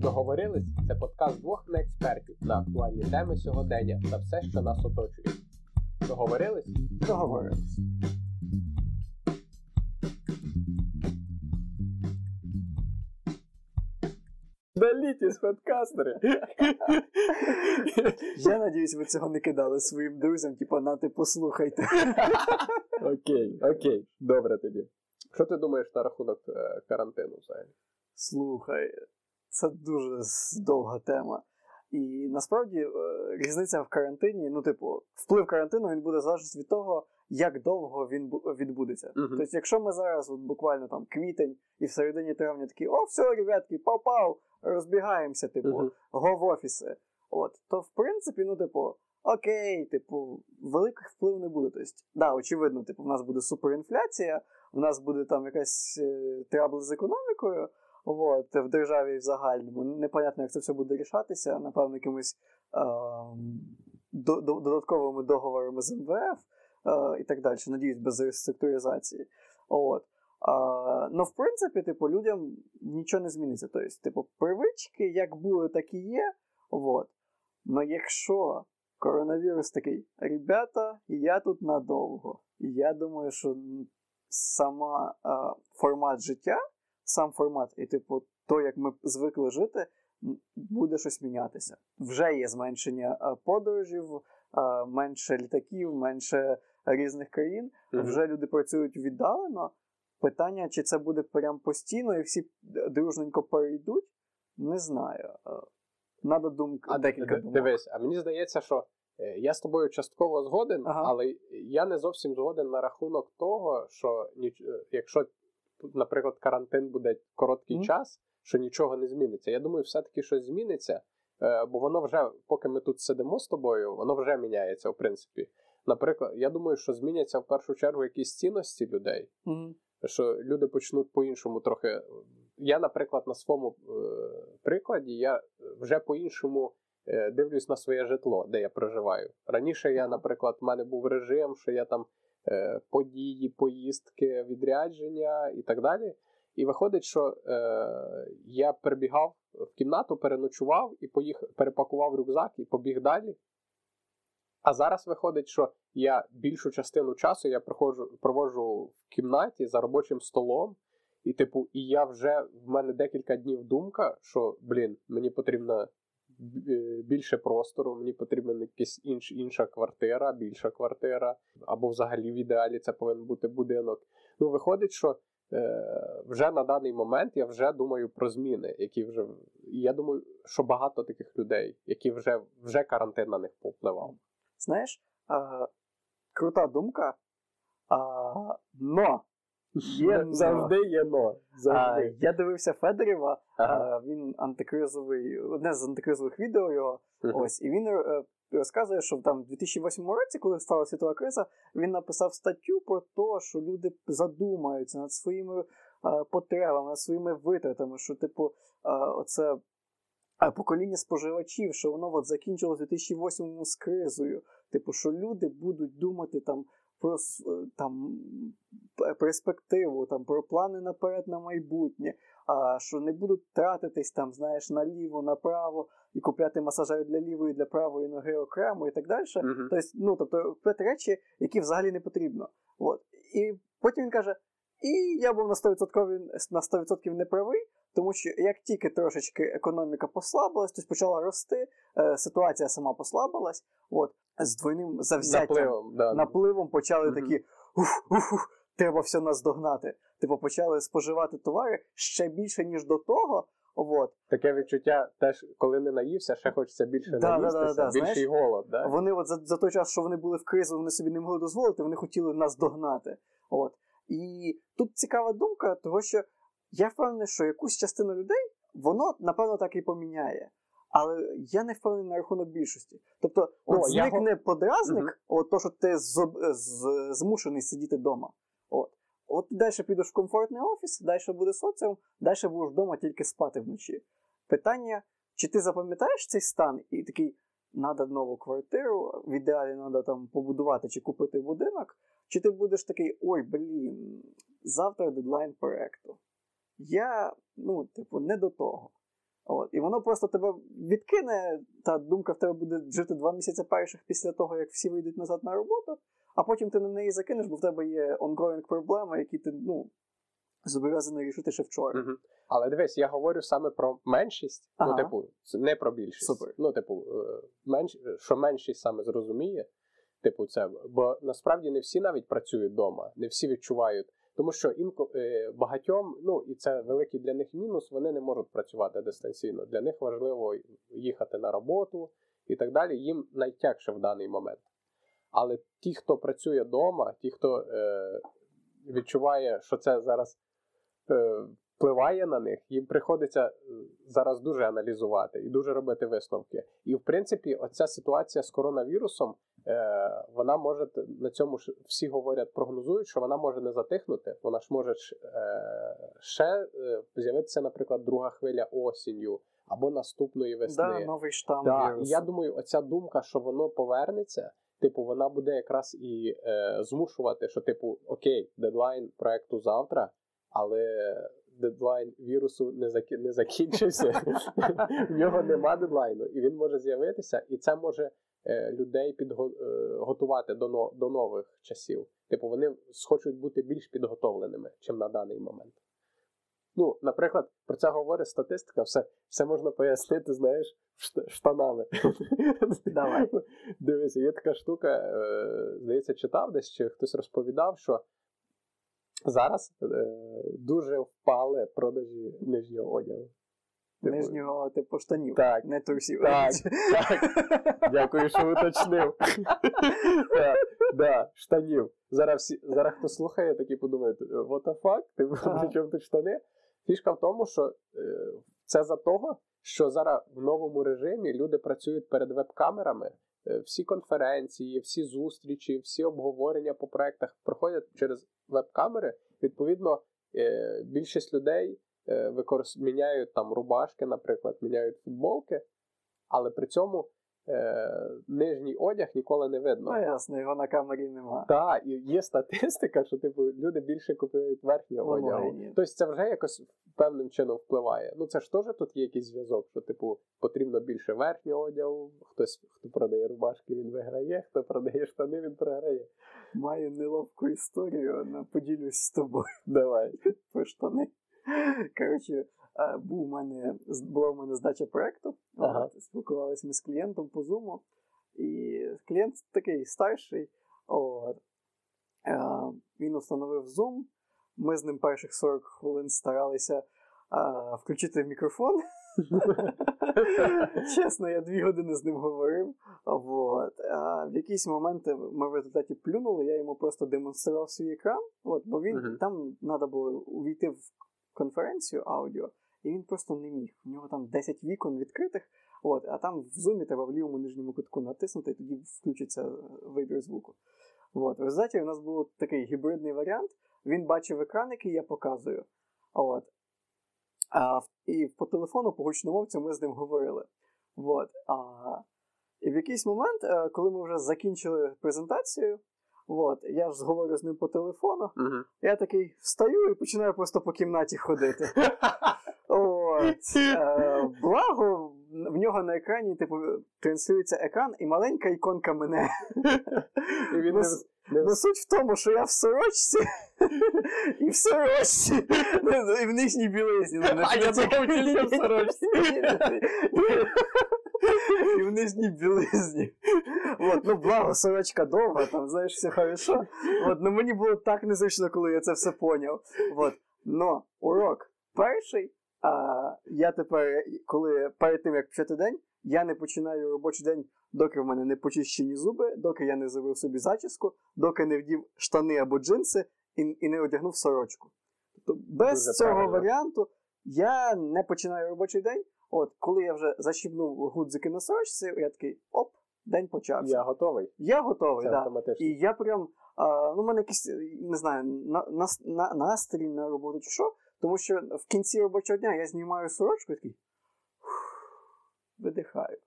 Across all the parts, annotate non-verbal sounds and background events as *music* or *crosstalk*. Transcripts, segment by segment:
Договорились це подкаст двох неекспертів на актуальні теми сьогодення та все, що нас оточує. Договорились? Договорились. Даліть подкастери! Я надіюсь, ви цього не кидали своїм друзям, типу, на ти послухайте. Окей, окей, добре тоді. Що ти думаєш на рахунок е, карантину взагалі? Слухай, це дуже довга тема. І насправді е, різниця в карантині, ну, типу, вплив карантину він буде залежати від того, як довго він відбудеться. Мгм. Тобто, якщо ми зараз, от буквально там квітень, і в середині травня такі, о, все, ребятки, попав, розбігаємося, типу, Мгм. го в офіси. От, то в принципі, ну, типу, окей, типу, великих впливу не буде. Тобто, да, очевидно, типу, в нас буде суперінфляція, в нас буде там якась е, trouble з економікою. От, в державі в загальному. Непонятно, як це все буде рішатися, напевно, якимись ем, до- до- додатковими договорами з МВФ е, і так далі. Надіюсь, без реструктуризації. От. А, ну, в принципі, типу, людям нічого не зміниться. Тобто, типу, привички, як були, так і є. От. Но якщо коронавірус такий, ребята, я тут надовго. Я думаю, що сама а, формат життя, сам формат, і, типу, то, як ми звикли жити, буде щось мінятися. Вже є зменшення подорожів, менше літаків, менше різних країн. Вже люди працюють віддалено. Питання, чи це буде прям постійно, і всі дружненько перейдуть, не знаю. Е, Надо думка, А декілька думок. дивись, а мені здається, що е, я з тобою частково згоден, Ага. але я не зовсім згоден на рахунок того, що е, якщо, наприклад, карантин буде короткий Мгм. час, що нічого не зміниться. Я думаю, все-таки щось зміниться, е, бо воно вже, поки ми тут сидимо з тобою, воно вже міняється, в принципі. Наприклад, я думаю, що зміняться в першу чергу якісь цінності людей, Мгм. що люди почнуть по-іншому трохи. Я, наприклад, на своєму е, прикладі, я вже по-іншому е, дивлюсь на своє житло, де я проживаю. Раніше я, наприклад, в мене був режим, що я там події, поїздки, відрядження і так далі. І виходить, що е, я прибігав в кімнату, переночував і поїхав, перепакував рюкзак і побіг далі. А зараз виходить, що я більшу частину часу я проходжу, проводжу в кімнаті за робочим столом, і, типу, і я вже в мене декілька днів думка, що блін, мені потрібно е, більше простору, мені потрібна якась інш, інша квартира, більша квартира, або взагалі в ідеалі це повинен бути будинок. Ну, виходить, що е, вже на даний момент я вже думаю про зміни, які вже. Я думаю, що багато таких людей, які вже, вже карантин на них повпливав. Знаєш, а, крута думка. А, но Є но. Завжди є но. а, Завжди. я дивився Федорєва, Ага. а, він антикризовий, одне з антикризових відео його. Мгм. Ось, і він е, розказує, що там в 2008 році, коли стала світова криза, він написав статтю про те, що люди задумаються над своїми е, потребами, над своїми витратами, що, типу, е, оце. е, Покоління споживачів, що воно от закінчилось у 2008 з кризою. Типу, що люди будуть думати там про е, там перспективу, там про плани наперед на майбутнє, а що не будуть тратитись там, знаєш, наліво, направо і купляти масажер для лівої, для правої ноги окремо і так далі. Тобто, ну, тобто, речі, які взагалі не потрібно. От. І потім він каже: і я був на 100%, на 100% неправий, тому що як тільки трошечки економіка послабилась, тобто почала рости, е, ситуація сама послабилась, от, з двойним завзяттям Напливом, да. напливом почали Мгм. такі уф, уф, уф, треба все наздогнати. Типу почали споживати товари ще більше, ніж до того. От. Таке відчуття теж, коли не наївся, ще хочеться більше Да, наїстися, да, да, більший знаєш, голод. Да? Вони от за, за той час, що вони були в кризу, вони собі не могли дозволити, вони хотіли нас догнати. От. І тут цікава думка, того що я впевнений, що якусь частину людей воно, напевно, так і поміняє. Але я не впевнений на рахунок більшості. Тобто, от я зникне подразник, Мгм. от то, що ти зоб- з- змушений сидіти вдома. От. От далі підеш в комфортний офіс, далі буде соціум, далі будеш вдома тільки спати вночі. Питання, чи ти запам'ятаєш цей стан і такий, треба нову квартиру, в ідеалі треба там побудувати чи купити будинок, чи ти будеш такий, ой, блін, завтра дедлайн проекту. Я, ну, типу, не до того. От, і воно просто тебе відкине, та думка в тебе буде жити два місяці перших після того, як всі вийдуть назад на роботу, а потім ти на неї закинеш, бо в тебе є ongoing проблеми, які ти ну, зобов'язаний рішити ще вчора. Угу. Але дивись, я говорю саме про меншість, Ага. ну, типу, не про більшість. Супер. Ну, типу, е, менш, що меншість саме зрозуміє, типу, це. Бо насправді не всі навіть працюють вдома, не всі відчувають. Тому що інко е, багатьом, ну і це великий для них мінус, вони не можуть працювати дистанційно. Для них важливо їхати на роботу і так далі. Їм найтягше в даний момент. Але ті, хто працює вдома, ті, хто е, відчуває, що це зараз е, впливає на них, їм приходиться е, зараз дуже аналізувати і дуже робити висновки. І в принципі, оця ситуація з коронавірусом, е, вона може на цьому ж всі говорять, прогнозують, що вона може не затихнути. Вона ж може е, ще е, з'явитися, наприклад, друга хвиля осінню або наступної весни. Да, новий штам Да, і я думаю, оця думка, що воно повернеться, типу, вона буде якраз і е, змушувати, що, типу, окей, дедлайн проекту завтра, але дедлайн вірусу не, заки... не закінчився. *laughs* В нього нема дедлайну, і він може з'явитися, і це може е, людей підготувати до, до нових часів. Типу, вони схочуть бути більш підготовленими, чим на даний момент. Ну, наприклад, про це говорить статистика, все все можна пояснити, знаєш, штанами. Давай. *laughs* Дивися, є така штука, е, здається, читав десь, чи хтось розповідав, що зараз е, дуже впали продажі нижнього одягу. Типу, Нижнього типу штанів, Так. не трусів. Так, так. *laughs* Дякую, що уточнив. *laughs* Так, Да, штанів. Зараз всі, зараз хто слухає, такі подумають, what the fuck? Ти Ага. при чому тут штани? Фішка в тому, що е, це за того, що зараз в новому режимі люди працюють перед веб-камерами. Е, Всі конференції, всі зустрічі, всі обговорення по проектах проходять через веб-камери. Відповідно, е, більшість людей е, використ... міняють там рубашки, наприклад, міняють футболки, але при цьому е, нижній одяг ніколи не видно. Ну ясно, його на камері нема. Так, і є статистика, що типу люди більше купують одягу. Онлайні. Тобто це вже якось певним чином впливає. Ну це ж теж тут є якийсь зв'язок, що типу потрібно більше верхнього одягу. Хтось хто продає рубашки, він виграє, хто продає штани, він програє. Маю неловку історію, але поділюсь з тобою Давай. про штани. Коротше, був у мене, була у мене здача проєкту. Ага. Спілкувалися ми з клієнтом по Zoom. І клієнт такий старший. От, е, він установив Zoom. Ми з ним перших 40 хвилин старалися е, включити мікрофон. *laughs* Чесно, я дві години з ним говорив. Вот. А в якийсь момент ми в результаті плюнули, я йому просто демонстрував свій екран, от, бо він там треба було увійти в конференцію аудіо, і він просто не міг. У нього там 10 вікон відкритих, от, а там в зумі треба в лівому нижньому кутку натиснути, і тоді включиться вибір звуку. От. В результаті у нас був такий гібридний варіант. Він бачив екран, який я показую. От. А, і по телефону, по гучномовцю ми з ним говорили. От. А, і в якийсь момент, е, коли ми вже закінчили презентацію, от, я ж говорю з ним по телефону, Мгм. я такий встаю і починаю просто по кімнаті ходити. *laughs* Е, благо, в нього на екрані, типу, транслюється екран і маленька іконка мене. І він Ну, Ну суть в тому, що я в сорочці і в сорочці, і в нижній білизні. А я думав, тільки в *laughs* сорочці. І в нижній білизні. От, ну, благо, сорочка довга, там, знаєш, все хорошо. От, ну мені було так незручно, коли я це все поняв. От. Но урок перший, а, я тепер, коли перед тим, як почати день, я не починаю робочий день, доки в мене не почищені зуби, доки я не зробив собі зачіску, доки не вдів штани або джинси і, і не одягнув сорочку. Тобто без Дуже цього правильно. варіанту я не починаю робочий день. От, коли я вже защібнув гудзики на сорочці, я такий оп, день почався. я готовий. Я готовий, Це автоматично. І я прям, а, ну, в мене якийсь, не знаю, на, на, на, настрій на роботу чи що, тому що в кінці робочого дня я знімаю сорочку і такий видихаю.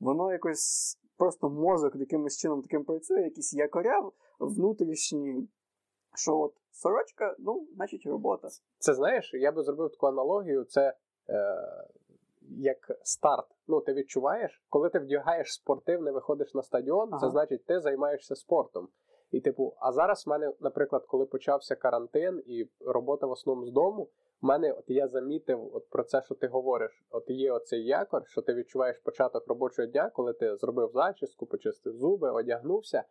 Воно якось просто мозок якимось чином таким працює, якісь якоря внутрішні, що от сорочка, ну, значить, робота. Це знаєш, я би зробив таку аналогію. Це е, старт. Ну, ти відчуваєш, коли ти вдягаєш спортивне, виходиш на стадіон, Ага. це значить, ти займаєшся спортом. І, типу, а зараз в мене, наприклад, коли почався карантин і робота в основному з дому, в мене от я замітив от про це, що ти говориш. От є оцей якор, що ти відчуваєш початок робочого дня, коли ти зробив зачіску, почистив зуби, одягнувся.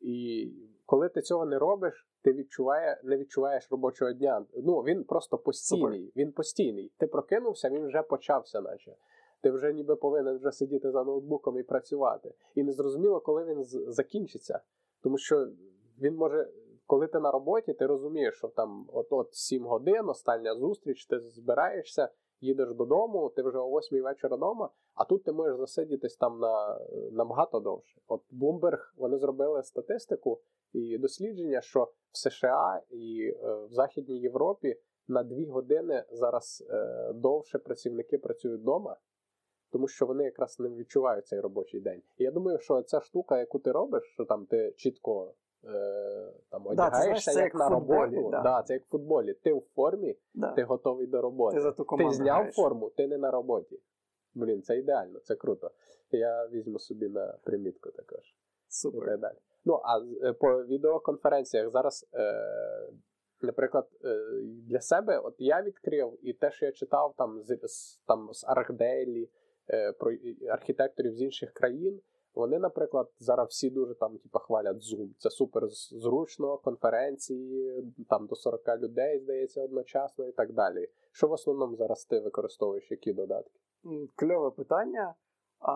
І коли ти цього не робиш, ти відчуває, не відчуваєш робочого дня. Ну він просто постійний. Він постійний. Ти прокинувся, він вже почався, наче. Ти вже ніби повинен вже сидіти за ноутбуком і працювати. І незрозуміло, коли він закінчиться. Тому що він може, коли ти на роботі, ти розумієш, що там от-от 7 годин, остання зустріч, ти збираєшся, їдеш додому, ти вже о 8 вечора вдома, а тут ти можеш засидітись там на набагато довше. От Bloomberg, вони зробили статистику і дослідження, що в США і е, в Західній Європі на 2 години зараз е, довше працівники працюють вдома. Тому що вони якраз не відчувають цей робочий день. І я думаю, що ця штука, яку ти робиш, що там ти чітко е, там Да, це, одягаєшся як, як на футболі, роботу. да. Да, це як в футболі. Ти в формі, Да. ти готовий до роботи. Ти за ту Ти зняв граєш. форму, ти не на роботі. Блін, це ідеально, це круто. Я візьму собі на примітку також. І Супер. так далі. Ну, а е, по відеоконференціях зараз, е, наприклад, е, для себе, от я відкрив, і те, що я читав там з, там, з Архдейлі, е, про архітекторів з інших країн, вони, наприклад, зараз всі дуже там, типу, хвалять Zoom. Це супер зручно, конференції, там до 40 людей, здається, одночасно і так далі. Що в основному зараз ти використовуєш, які додатки? Кльове питання. А,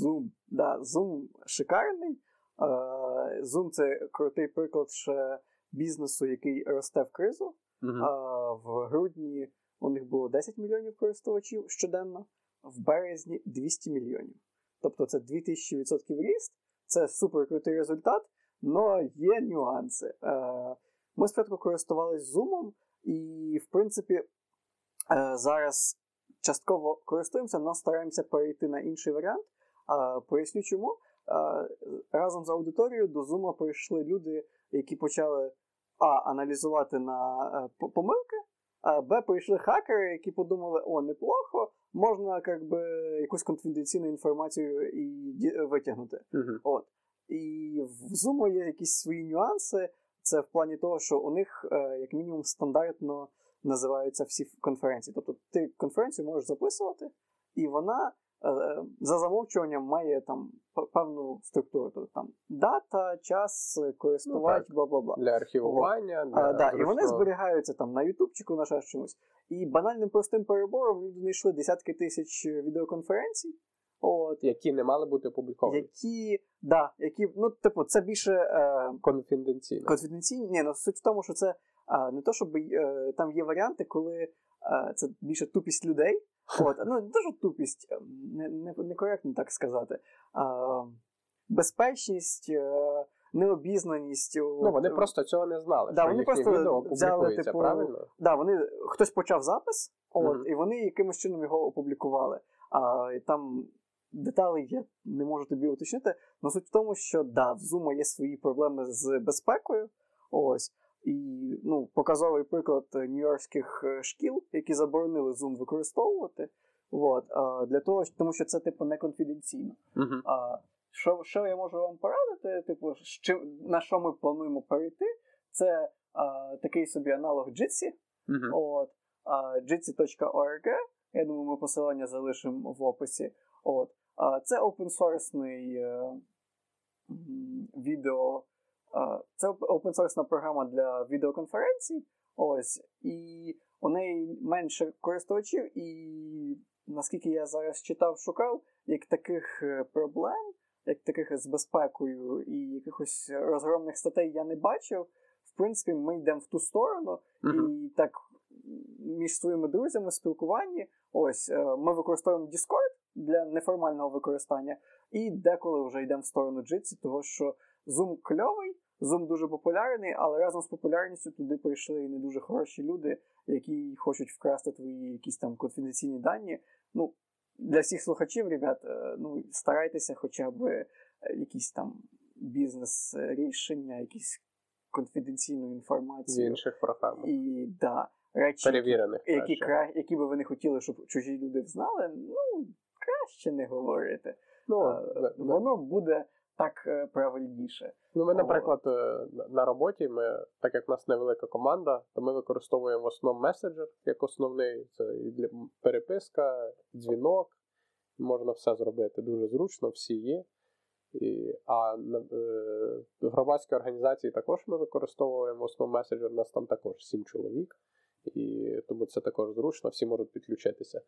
Zoom. Да, Zoom шикарний. А, Zoom це крутий приклад ще бізнесу, який росте в кризу. Угу. А, в грудні у них було 10 мільйонів користувачів щоденно, в березні 200 мільйонів. Тобто це 2000% ріст. Це супер крутий результат, але є нюанси. Е, Ми спочатку користувалися Zoom, і, в принципі, е, зараз частково користуємося, але стараємося перейти на інший варіант. Поясню чому. Разом з аудиторією до Zoom прийшли люди, які почали а, аналізувати на е, помилки, а Б, прийшли хакери, які подумали, о, неплохо, можна как би, якусь конфіденційну інформацію і витягнути. Uh-huh. От. І в Zoom є якісь свої нюанси. Це в плані того, що у них, е, як мінімум, стандартно називаються всі конференції. Тобто ти конференцію можеш записувати, і вона за замовчуванням має там певну структуру. Тобто там дата, час, користувач, Ну, бла бла бла. Для архівування, для А, да, і вони зберігаються там на Ютубчику, на ще чомусь. І банальним простим перебором люди знайшли десятки тисяч відеоконференцій. От, які не мали бути опубліковані. які, да, які, ну, типу, це більше е, Конфіденційно. конфіденційні. Ні, ну суть в тому, що це е, не то, щоб е, там є варіанти, коли е, це більше тупість людей. От, ну, не що тупість, е, не, не, некоректно так сказати. А, безпечність, е, необізнаність. Ну, вони просто цього не знали. Да, що вони просто відео взяли, типу, правильно? Да, вони хтось почав запис, от, Мгм. і вони якимось чином його опублікували. А і там деталей я не можу тобі уточнити. Но суть в тому, що да, в Zoom є свої проблеми з безпекою. Ось. І ну, показовий приклад нью-йоркських е, шкіл, які заборонили Zoom використовувати. От, а, для того, тому що це типу не конфіденційно. Угу. А, що, що я можу вам порадити? Типу, чим, на що ми плануємо перейти? Це а, такий собі аналог Jitsi. Угу. От, а, jitsi.org. Я думаю, ми посилання залишимо в описі. От, а, це source е, відео. Це open source програма для відеоконференцій. Ось, і у неї менше користувачів, і наскільки я зараз читав, шукав, як таких е, проблем, як таких з безпекою і якихось розгромних статей я не бачив. В принципі, ми йдемо в ту сторону, і так між своїми друзями спілкуванні. Ось е, ми використовуємо Discord для неформального використання, і деколи вже йдемо в сторону Jitsi, тому що Zoom кльовий, Zoom дуже популярний, але разом з популярністю туди прийшли і не дуже хороші люди, які хочуть вкрасти твої якісь там конфіденційні дані. Ну, для всіх слухачів, ребят, е, ну старайтеся хоча б е, якісь там бізнес-рішення, якісь конфіденційну З інформацію. інших програм. І да, речі, Перевірених. які, краще. кра... які би ви не хотіли, щоб чужі люди знали, ну, краще не говорити. Ну, А, в- в- Воно буде так е, правильніше. Ну, ми, наприклад, е, на- роботі, ми, так як в нас невелика команда, то ми використовуємо в основному меседжер як основний. Це і для переписка, дзвінок. Можна все зробити дуже зручно, всі є. І, а е, громадські організації також ми використовуємо в основному меседжер. У нас там також сім чоловік, і тому це також зручно, всі можуть підключитися.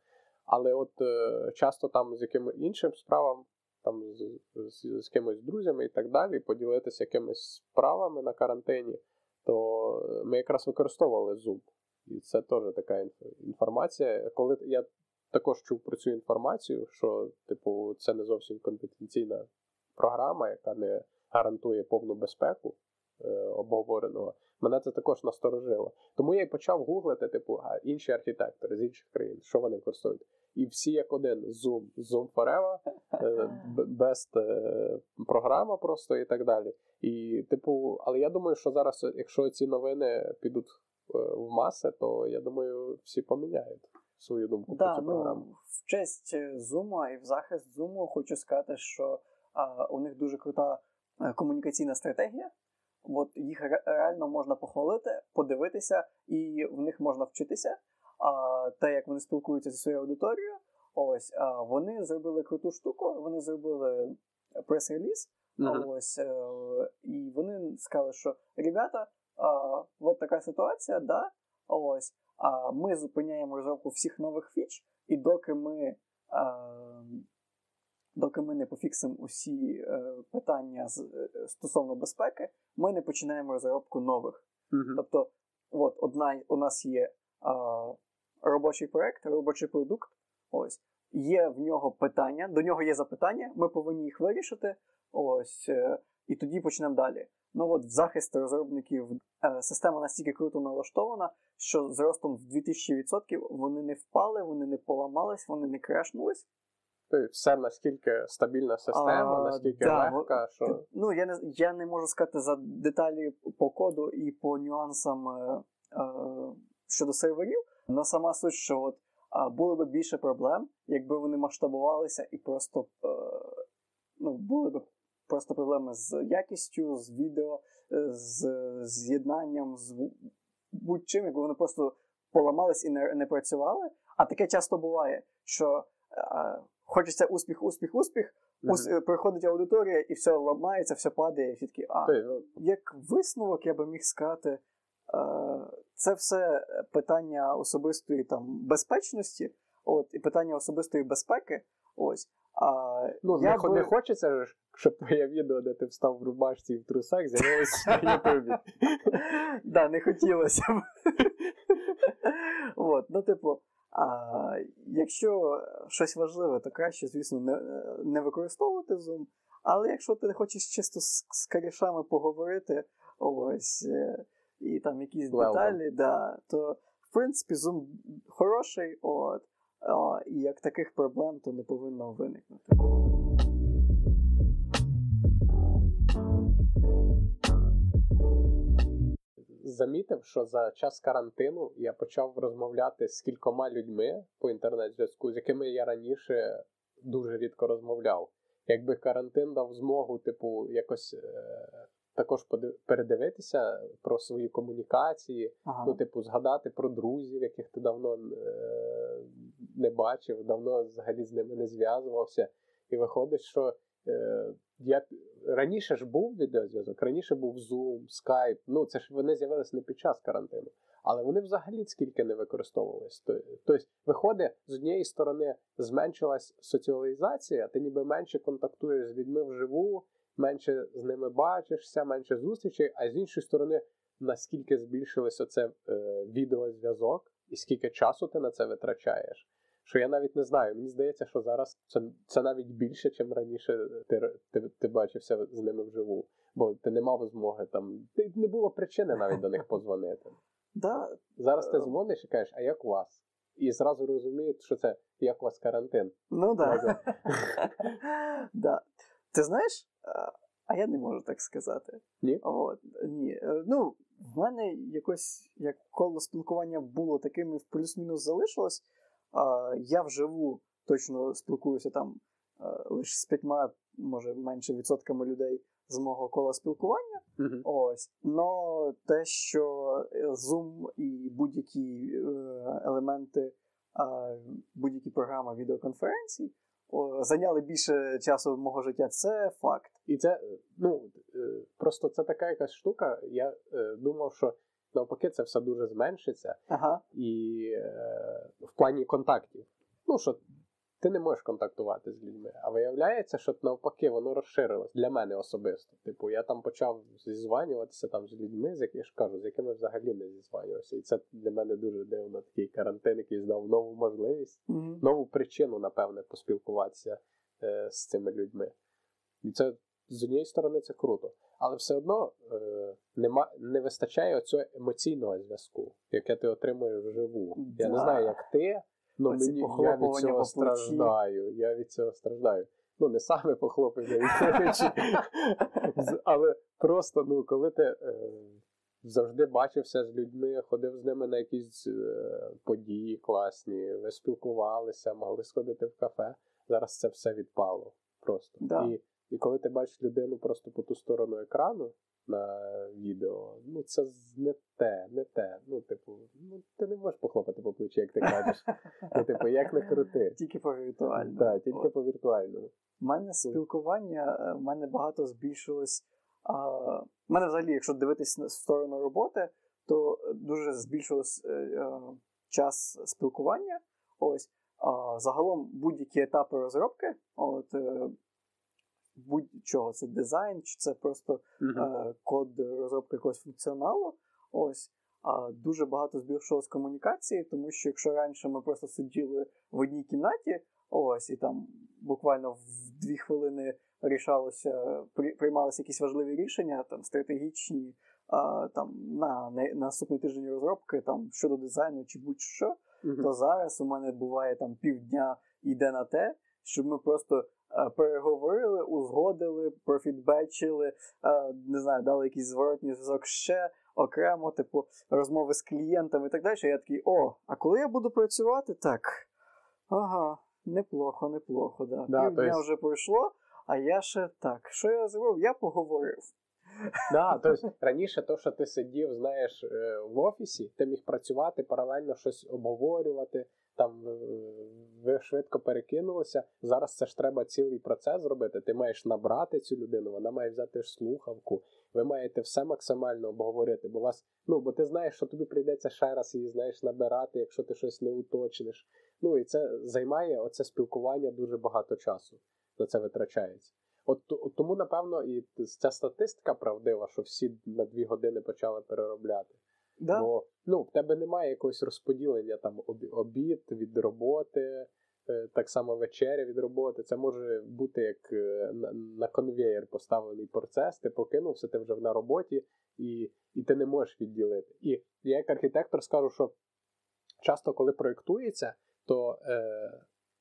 Але от е, часто там з якимось іншим справам там з, з, з кимось друзями і так далі, поділитися якимись справами на карантині, то ми якраз використовували Zoom. І це теж така інформація. Коли я також чув про цю інформацію, що, типу, це не зовсім конфіденційна програма, яка не гарантує повну безпеку е, обговореного, мене це також насторожило. Тому я й почав гуглити, типу, а інші архітектори з інших країн, що вони використовують. І всі як один Zoom, Zoom Forever, е, best е, програма просто і так далі. І, типу, але я думаю, що зараз, якщо ці новини підуть е, в маси, то я думаю, всі поміняють свою думку про Да, цю ну, програму. в честь Zoom і в захист Zoom хочу сказати, що а, у них дуже крута комунікаційна стратегія. От їх реально можна похвалити, подивитися, і в них можна вчитися. Те, як вони спілкуються зі своєю аудиторією, ось а, вони зробили круту штуку, вони зробили прес-реліз. Мгм. Ось, е, і вони сказали, що ребята, от така ситуація, да, ось, а ми зупиняємо розробку всіх нових фіч, і доки ми, а, доки ми не пофіксимо усі е, питання з, е, стосовно безпеки, ми не починаємо розробку нових. Мгм. Тобто, от одна у нас є робочий проект, робочий продукт. Ось є в нього питання, до нього є запитання, ми повинні їх вирішити. Ось е, і тоді почнемо далі. Ну от в захист розробників е, система настільки круто налаштована, що з ростом в 2000% вони не впали, вони не поламались, вони не крешнулись. Тобто Все настільки стабільна система, А, настільки да, легка, що. Ну, я не, я не можу сказати за деталі по коду і по нюансам е, е, щодо серверів. Але сама суть, що от, а, було б більше проблем, якби вони масштабувалися і просто е, ну, були б просто проблеми з якістю, з відео, е, з з'єднанням, з бу- будь-чим, якби вони просто поламались і не, не працювали. А таке часто буває, що е, хочеться успіх, успіх, успіх. Ус, е, приходить аудиторія і все ламається, все падає, і всі такі, а Тобто, як висновок, я би міг сказати, це все питання особистої там безпечності, от, і питання особистої безпеки. Ось. А Ну, я не, би- не хочеться ж, щоб твоє відео, де ти встав в рубашці і в трусах, з'явилося на *laughs* Ютубі. да, не хотілося б. От, ну, типу, а, якщо щось важливе, то краще, звісно, не, не використовувати Zoom. Але якщо ти хочеш чисто з, з корішами поговорити, ось, е, і там якісь Well, деталі, да, то в принципі Zoom хороший, от, а, і як таких проблем то не повинно виникнути. Замітив, що за час карантину я почав розмовляти з кількома людьми по інтернет-зв'язку, з якими я раніше дуже рідко розмовляв. Якби карантин дав змогу, типу, якось е, також передивитися про свої комунікації, Ага. ну, типу, згадати про друзів, яких ти давно е, не бачив, давно взагалі з ними не зв'язувався. І виходить, що е, я раніше ж був відеозв'язок, раніше був Zoom, Skype. Ну, це ж вони з'явилися не під час карантину, але вони взагалі скільки не використовувались. То- Тобто, виходить, з однієї сторони зменшилась соціалізація, ти ніби менше контактуєш з людьми вживу, менше з ними бачишся, менше зустрічей, а з іншої сторони, наскільки збільшилося це е, відеозв'язок, і скільки часу ти на це витрачаєш. Що я навіть не знаю. Мені здається, що зараз це, це навіть більше, чим раніше ти, ти, ти бачився з ними вживу. Бо ти не мав змоги там. Ти не було причини навіть до них подзвонити. *laughs* Да, Зараз ти Е. дзвониш і кажеш, а як у вас? І зразу розуміють, що це як у вас карантин. Ну да. *laughs* Да. Ти знаєш, а- я не можу так сказати. Ні? От, ні. Е, Ну, в мене якось як коло спілкування було таким і в плюс-мінус залишилось. Я вживу точно спілкуюся там лише з п'ятьма, може менше відсотками людей з мого кола спілкування. Мгм. Ось. Но те, що е, Zoom і будь-які е, елементи, будь-які програми відеоконференцій зайняли більше часу мого життя, це факт. І це, ну, е, просто це така якась штука. Я е, думав, що навпаки це все дуже зменшиться. Ага. І е, в плані контактів. Ну, що ти не можеш контактувати з людьми. А виявляється, що навпаки, воно розширилось для мене особисто. Типу, я там почав зізванюватися там з людьми, з яких я ж кажу, з якими взагалі не зізванювався. І це для мене дуже дивно такий карантин, який здав нову можливість, Мгм. нову причину, напевне, поспілкуватися е, з цими людьми. І це з однієї сторони це круто. Але все одно е, нема, не вистачає оцього емоційного зв'язку, яке ти отримуєш вживу. Я не знаю, як ти, але Оці мені я від цього плечі. страждаю. Я від цього страждаю. Ну, не саме похлопання від плечі, але просто, ну, коли ти е, завжди бачився з людьми, ходив з ними на якісь е, події класні, ви спілкувалися, могли сходити в кафе. Зараз це все відпало просто. Да. І, і коли ти бачиш людину просто по ту сторону екрану на відео, ну це не те, не те. Ну, типу, ну ти не можеш похлопати по плечі, як ти кажеш. Ну, типу, як не крути. *laughs* Тільки по віртуально. Так, тільки по віртуальному. У мене спілкування, е, в мене багато збільшилось. В мене взагалі, якщо дивитись на сторону роботи, то дуже збільшилось е, е, час спілкування. Ось. Загалом будь-які етапи розробки, от, будь-чого, це дизайн, чи це просто е, код розробки якогось функціоналу. Ось. А дуже багато збільшилось комунікації, тому що якщо раніше ми просто сиділи в одній кімнаті, ось і там буквально в дві хвилини рішалося, при- приймалися якісь важливі рішення, там стратегічні, а, там на, на наступний тиждень розробки, там щодо дизайну чи будь-що, Мгм. то зараз у мене буває там півдня йде на те, щоб ми просто переговорили, узгодили, профідбечили, е, не знаю, дали якийсь зворотній зв'язок ще окремо, типу розмови з клієнтами і так далі. Я такий, о, а коли я буду працювати, так. Ага, неплохо, неплохо, да. Да, Півдня есть- вже пройшло, а я ще так. Що я зробив? Я поговорив. Да, тобто раніше то, що ти сидів, знаєш, е, в офісі, ти міг працювати, паралельно щось обговорювати, там е, ви швидко перекинулися. Зараз це ж треба цілий процес зробити. Ти маєш набрати цю людину, вона має взяти слухавку. Ви маєте все максимально обговорити, бо вас, ну бо ти знаєш, що тобі прийдеться ще раз її знаєш набирати, якщо ти щось не уточниш. Ну і це займає оце спілкування дуже багато часу. На це витрачається. От, от тому, напевно, і ця статистика правдива, що всі на дві години почали переробляти. Да? Бо ну, в тебе немає якогось розподілення там обід від роботи, е, так само вечеря від роботи. Це може бути як е, на, на конвеєр поставлений процес. Ти прокинувся, ти вже на роботі, і, і ти не можеш відділити. І я як архітектор скажу, що часто, коли проєктується, то, е,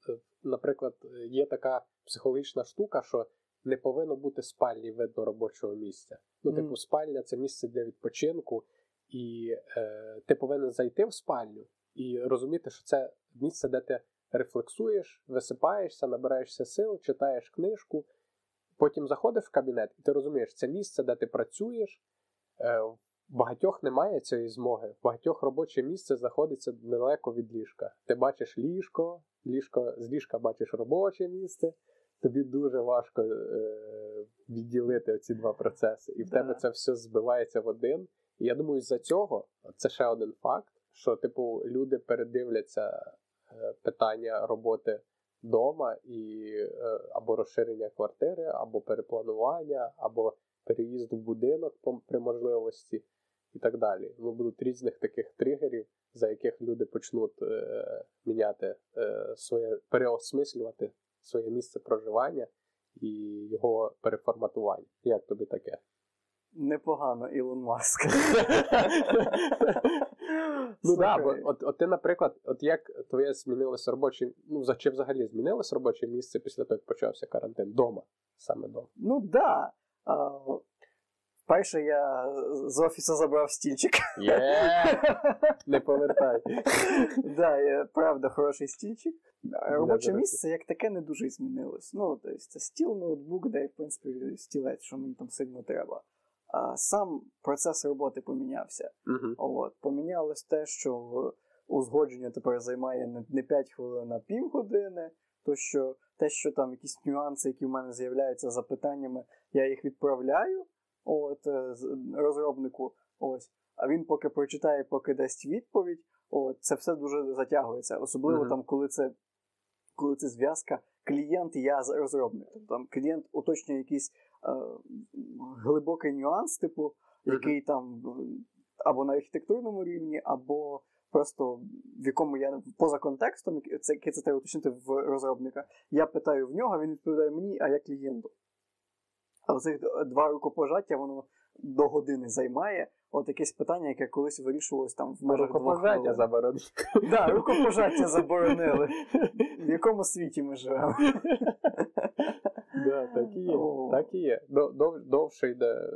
е, наприклад, є така психологічна штука, що не повинно бути спальні видно робочого місця. Ну, типу, спальня це місце для відпочинку, і е, ти повинен зайти в спальню і розуміти, що це місце, де ти рефлексуєш, висипаєшся, набираєшся сил, читаєш книжку. Потім заходиш в кабінет, і ти розумієш, це місце, де ти працюєш. Е, в багатьох немає цієї змоги. В багатьох робоче місце знаходиться недалеко від ліжка. Ти бачиш ліжко, ліжко з ліжка бачиш робоче місце. Тобі дуже важко е, відділити ці два процеси. І в Да. тебе це все збивається в один. І я думаю, з-за цього це ще один факт, що типу люди передивляться е, питання роботи вдома і е, або розширення квартири, або перепланування, або переїзд в будинок при можливості, і так далі. Ну, будуть різних таких тригерів, за яких люди почнуть е, міняти е, своє, переосмислювати своє місце проживання і його переформатування. Як тобі таке? Непогано, Ілон Маск. *laughs* *laughs* Ну так, бо от, от ти, наприклад, от як твоє змінилося робоче, ну чи взагалі змінилось робоче місце після того, як почався карантин? Дома, саме дома. Ну да. Перше, я з офісу забрав стільчик. *laughs* Не повертай. Да, є, правда, хороший стільчик. Робоче місце як таке не дуже змінилось. Ну, тобто це стіл, ноутбук, де, в принципі, стілець, що мені там сильно треба. А сам процес роботи помінявся. Мгм. От, помінялось те, що узгодження тепер займає не- не 5 хвилин, а півгодини. То що те, що там якісь нюанси, які в мене з'являються за питаннями, я їх відправляю от, е, розробнику. Ось. А він поки прочитає, поки дасть відповідь, от, це все дуже затягується. Особливо Мгм. там, коли це, коли це зв'язка клієнт, я з- розробник. Тобто там клієнт уточнює якийсь е, глибокий нюанс, типу, який там е, або на архітектурному рівні, або просто в якому я поза контекстом, це, це треба уточнити в розробника. Я питаю в нього, він відповідає мені, а я клієнту. А оцих д- два рукопожаття воно до години займає. От якесь питання, яке колись вирішувалось там в межах двох Рукопожаття хвилин. заборонено. Да, рукопожаття заборонили. В якому світі ми живемо? Да, так і є. О. Так і є. Дов- Довше йде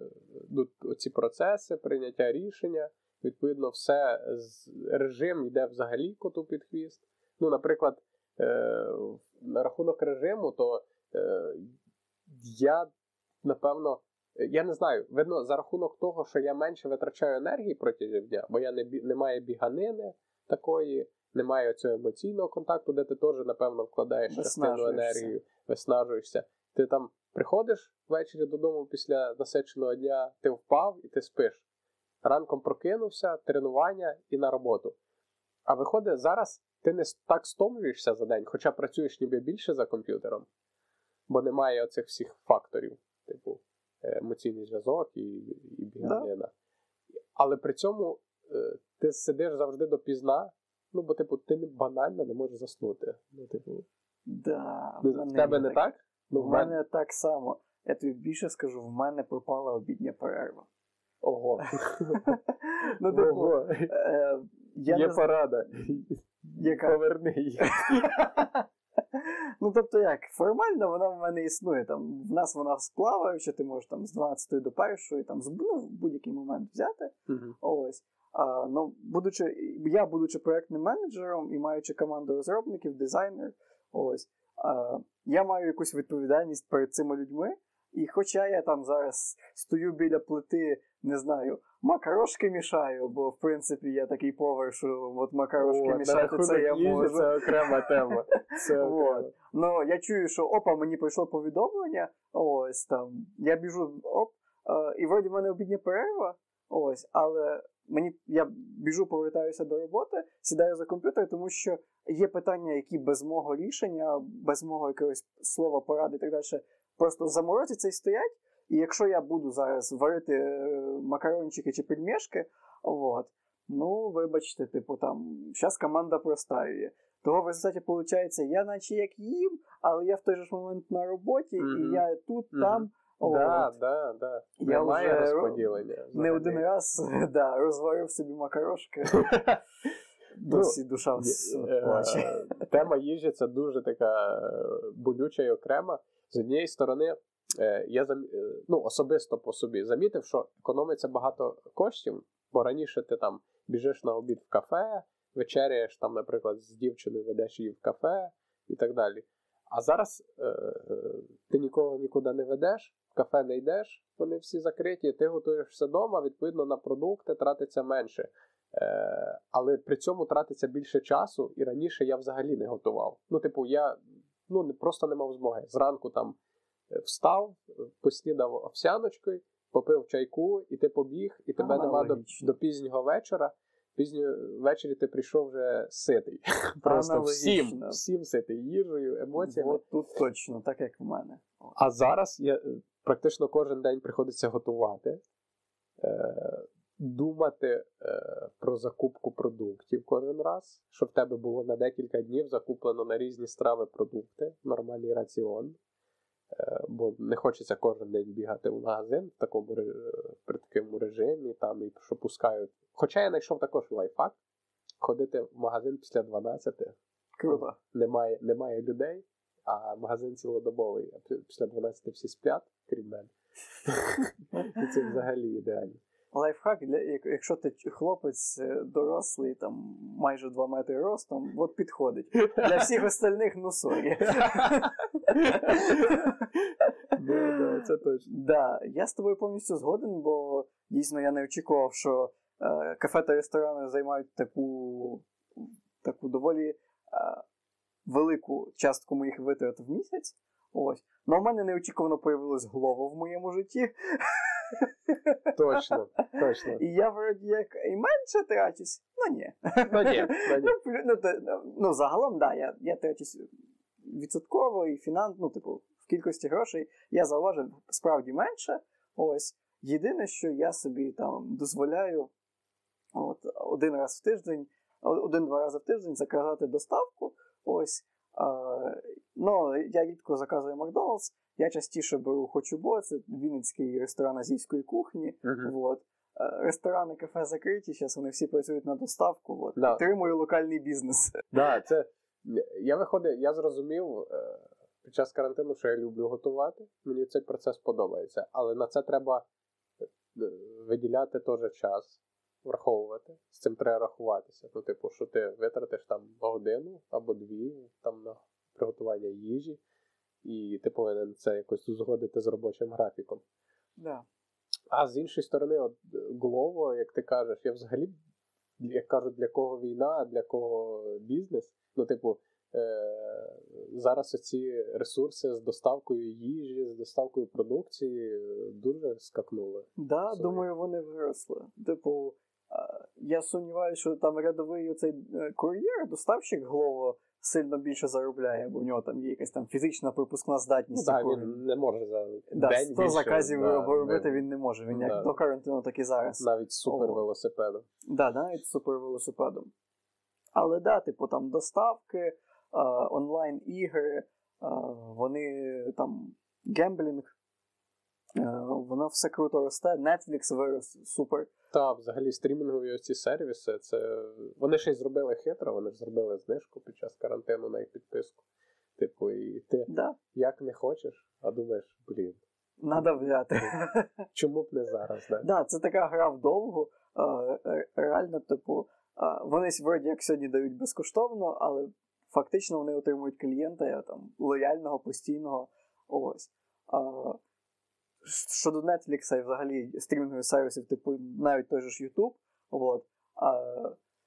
ну, ці процеси, прийняття рішення. Відповідно, все режим йде взагалі коту під хвіст. Ну, наприклад, е, на рахунок режиму, то е, я напевно. Я не знаю, видно, за рахунок того, що я менше витрачаю енергії протягом дня, бо я не немає біганини такої, немає цього емоційного контакту, де ти теж, напевно, вкладаєш частину енергії, виснажуєшся. Ти там приходиш ввечері додому після насиченого дня, ти впав і ти спиш. Ранком прокинувся, тренування і на роботу. А виходить, зараз ти не так стомлюєшся за день, хоча працюєш ніби більше за комп'ютером, бо немає оцих всіх факторів, типу е, емоційний зв'язок і, і біганина. Але при цьому е, ти сидиш завжди допізна, ну бо, типу, ти банально не можеш заснути. Ну, типу, Да, в тебе не таке. так? Ну, в мене так само. Я тобі більше скажу, в мене пропала обідня перерва. Ого. *laughs* Ну, типу, Ого. е, я Є порада. яка. Поверни її. *laughs* Ну, тобто як, формально вона в мене існує. Там, в нас вона сплаваюча, ти можеш там з 12 до 1, там, з- ну, в будь-який момент взяти. Мгм. Ось. А, ну, будучи, я, будучи проектним менеджером і маючи команду розробників, дизайнер, ось, а, я маю якусь відповідальність перед цими людьми. І хоча я там зараз стою біля плити, не знаю, макарошки мішаю, бо в принципі я такий повар, що от макарошки О, мішати це я їжі можу. Це окрема тема. *laughs* Це окрема. Ну, я чую, що опа, мені прийшло повідомлення. Ось там. Я біжу, оп, е, і вроді в мене обідня перерва. Ось, але мені я біжу, повертаюся до роботи, сідаю за комп'ютер, тому що є питання, які без мого рішення, без мого якогось слова, поради і так далі, просто заморозяться і стоять. І якщо я буду зараз варити е, макарончики чи пельмешки, от, ну, вибачте, типу там, зараз команда простаює. Того в результаті виходить, я наче як їм, але я в той же момент на роботі, Мгм. і я тут, Мгм. там. От. Да, да, да. Я Немає вже розподілення. Не один раз *laughs* да, розварив собі макарошки. *laughs* Досі душа Е, плаче. *laughs* Тема їжі це дуже така е, болюча і окрема. З однієї сторони, е, я ну, особисто по собі замітив, що економиться багато коштів, бо раніше ти там біжиш на обід в кафе, вечеряєш там, наприклад, з дівчиною ведеш її в кафе і так далі. А зараз е, ти нікого нікуди не ведеш, кафе не йдеш, вони всі закриті, ти готуєш вдома, відповідно на продукти тратиться менше. Е, але при цьому тратиться більше часу, і раніше я взагалі не готував. Ну, типу, я ну, просто не мав змоги. Зранку там е, встав, е, поснідав овсяночкою, попив чайку, і ти побіг, і тебе нема до, до пізнього вечора. Пізньо ввечері ти прийшов вже ситий. *laughs* Просто всім, Аналогічно. всім ситий їжею, емоціями. От тут точно, так як в мене. А зараз я е, практично кожен день приходиться готувати, е, думати е, про закупку продуктів кожен раз, щоб в тебе було на декілька днів закуплено на різні страви продукти, нормальний раціон. Е, бо не хочеться кожен день бігати в магазин в такому при такому режимі, там і що пускають. Хоча я знайшов також лайфхак ходити в магазин після 12, Круто. немає, немає людей, а магазин цілодобовий, а після 12 всі сплять, крім мене. І це взагалі ідеально. Лайфхак, для, якщо ти хлопець е, дорослий, там майже 2 метри ростом, от підходить. Для всіх остальних, ну sorry. Да, це точно. Да, я з тобою повністю згоден, бо дійсно я не очікував, що е, кафе та ресторани займають таку, таку доволі е, велику частку моїх витрат в місяць. Ось. Ну, у мене неочікувано появилось глово в моєму житті. Точно, точно. І я вроді як і менше трачусь. Ну ні. Ну ні, ну ні. Ну, плю- ну, ну загалом, да, я, я трачусь відсотково і фінанс, ну, типу, в кількості грошей я зауважив справді менше. Ось. Єдине, що я собі там дозволяю от, один раз в тиждень, один-два рази в тиждень заказати доставку. Ось. Ну, я рідко заказую Макдональдс, я частіше беру Хочубо, це Вінницький ресторан азійської кухні. Мгм. Вот. Е, Ресторани, кафе закриті, зараз вони всі працюють на доставку. От. Да. Підтримую локальний бізнес. Да, це я виходить, я зрозумів е, під час карантину, що я люблю готувати. Мені цей процес подобається, але на це треба е, виділяти теж час, враховувати. З цим треба рахуватися. Ну, типу, що ти витратиш там годину або дві там на приготування їжі, і ти повинен це якось узгодити з робочим графіком. Да. А з іншої сторони, от Глово, як ти кажеш, я взагалі, як кажуть, для кого війна, а для кого бізнес. Ну, типу, е- зараз ці ресурси з доставкою їжі, з доставкою продукції дуже скакнули. Да, думаю, вони виросли. Типу, я сумніваюся, що там рядовий оцей е, кур'єр, доставщик Глово сильно більше заробляє, бо в нього там є якась там фізична пропускна Ну, здатність. так, яку він не може за да, день 100 більше, заказів да, робити не- він не може. Він Да. як до карантину, так і зараз. навіть супервелосипедом. Да, навіть з супервелосипедом. Але да, типу там доставки, онлайн-ігри, вони там gambling, воно все круто росте. Netflix вирос супер. Та, взагалі, стрімінгові оці сервіси, це вони ще й зробили хитро, вони ж зробили знижку під час карантину на їх підписку. Типу, і ти Да, як не хочеш, а думаєш, блін, надо взяти. чому б не зараз, да? Да, це така гра вдовго. Е, е, Реально, типу, е, вони вроді як сьогодні дають безкоштовно, але фактично вони отримують клієнта е, там, лояльного, постійного. Ось. Щодо Netflix і взагалі стрімінгових сервісів, типу, навіть той же ж YouTube. От. А,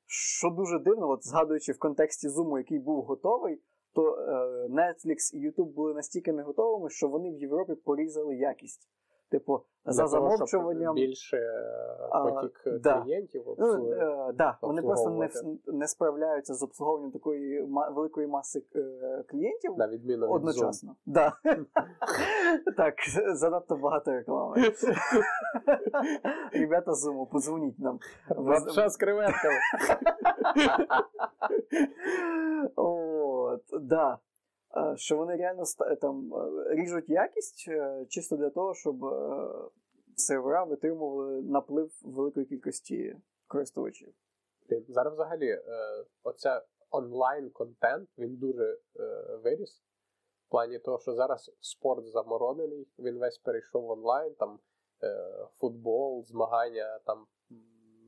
що дуже дивно, от згадуючи в контексті Zoom, який був готовий, то е, Netflix і YouTube були настільки не готовими, що вони в Європі порізали якість. Типу, за того, щоб замовчуванням. більше е, А, потік е, да. клієнтів Ну, е, да, вони просто не, не справляються з обслуговуванням такої великої маси е, клієнтів на відміну від Zoom. одночасно. Да. *laughs* так, занадто багато реклами. Ребята з Zoom, подзвоніть нам. Лапша з креветками. *laughs* От, да. Е, Що вони реально ста- там е, ріжуть якість е, чисто для того, щоб е, сервера витримували наплив великої кількості користувачів. Зараз взагалі е, оця онлайн-контент він дуже е, виріс. В плані того, що зараз спорт заморонений, він весь перейшов в онлайн, там е, футбол, змагання там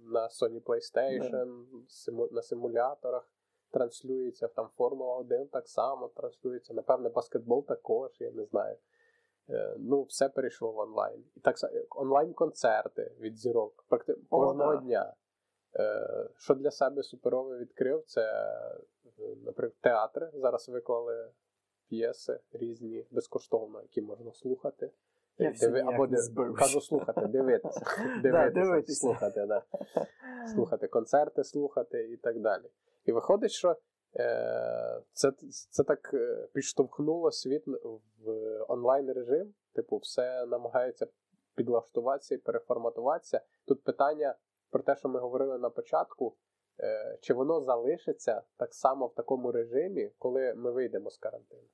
на Sony PlayStation, симу, на симуляторах транслюється, там Формула 1 так само транслюється. Напевне, баскетбол також, я не знаю. Е, ну, все перейшло в онлайн. І так онлайн-концерти від зірок практи... О, кожного дня. Е, що для себе суперове відкрив, це, е, наприклад, театри зараз виклали п'єси різні безкоштовно, які можна слухати. Я Е, ніяк або не зберусь. кажу слухати, дивитися. *laughs* Дивитися, дивитися. слухати, да. *laughs* слухати концерти, слухати і так далі. І виходить, що е, це, це так е, підштовхнуло світ в онлайн режим. Типу, все намагається підлаштуватися і переформатуватися. Тут питання про те, що ми говорили на початку, е, чи воно залишиться так само в такому режимі, коли ми вийдемо з карантину.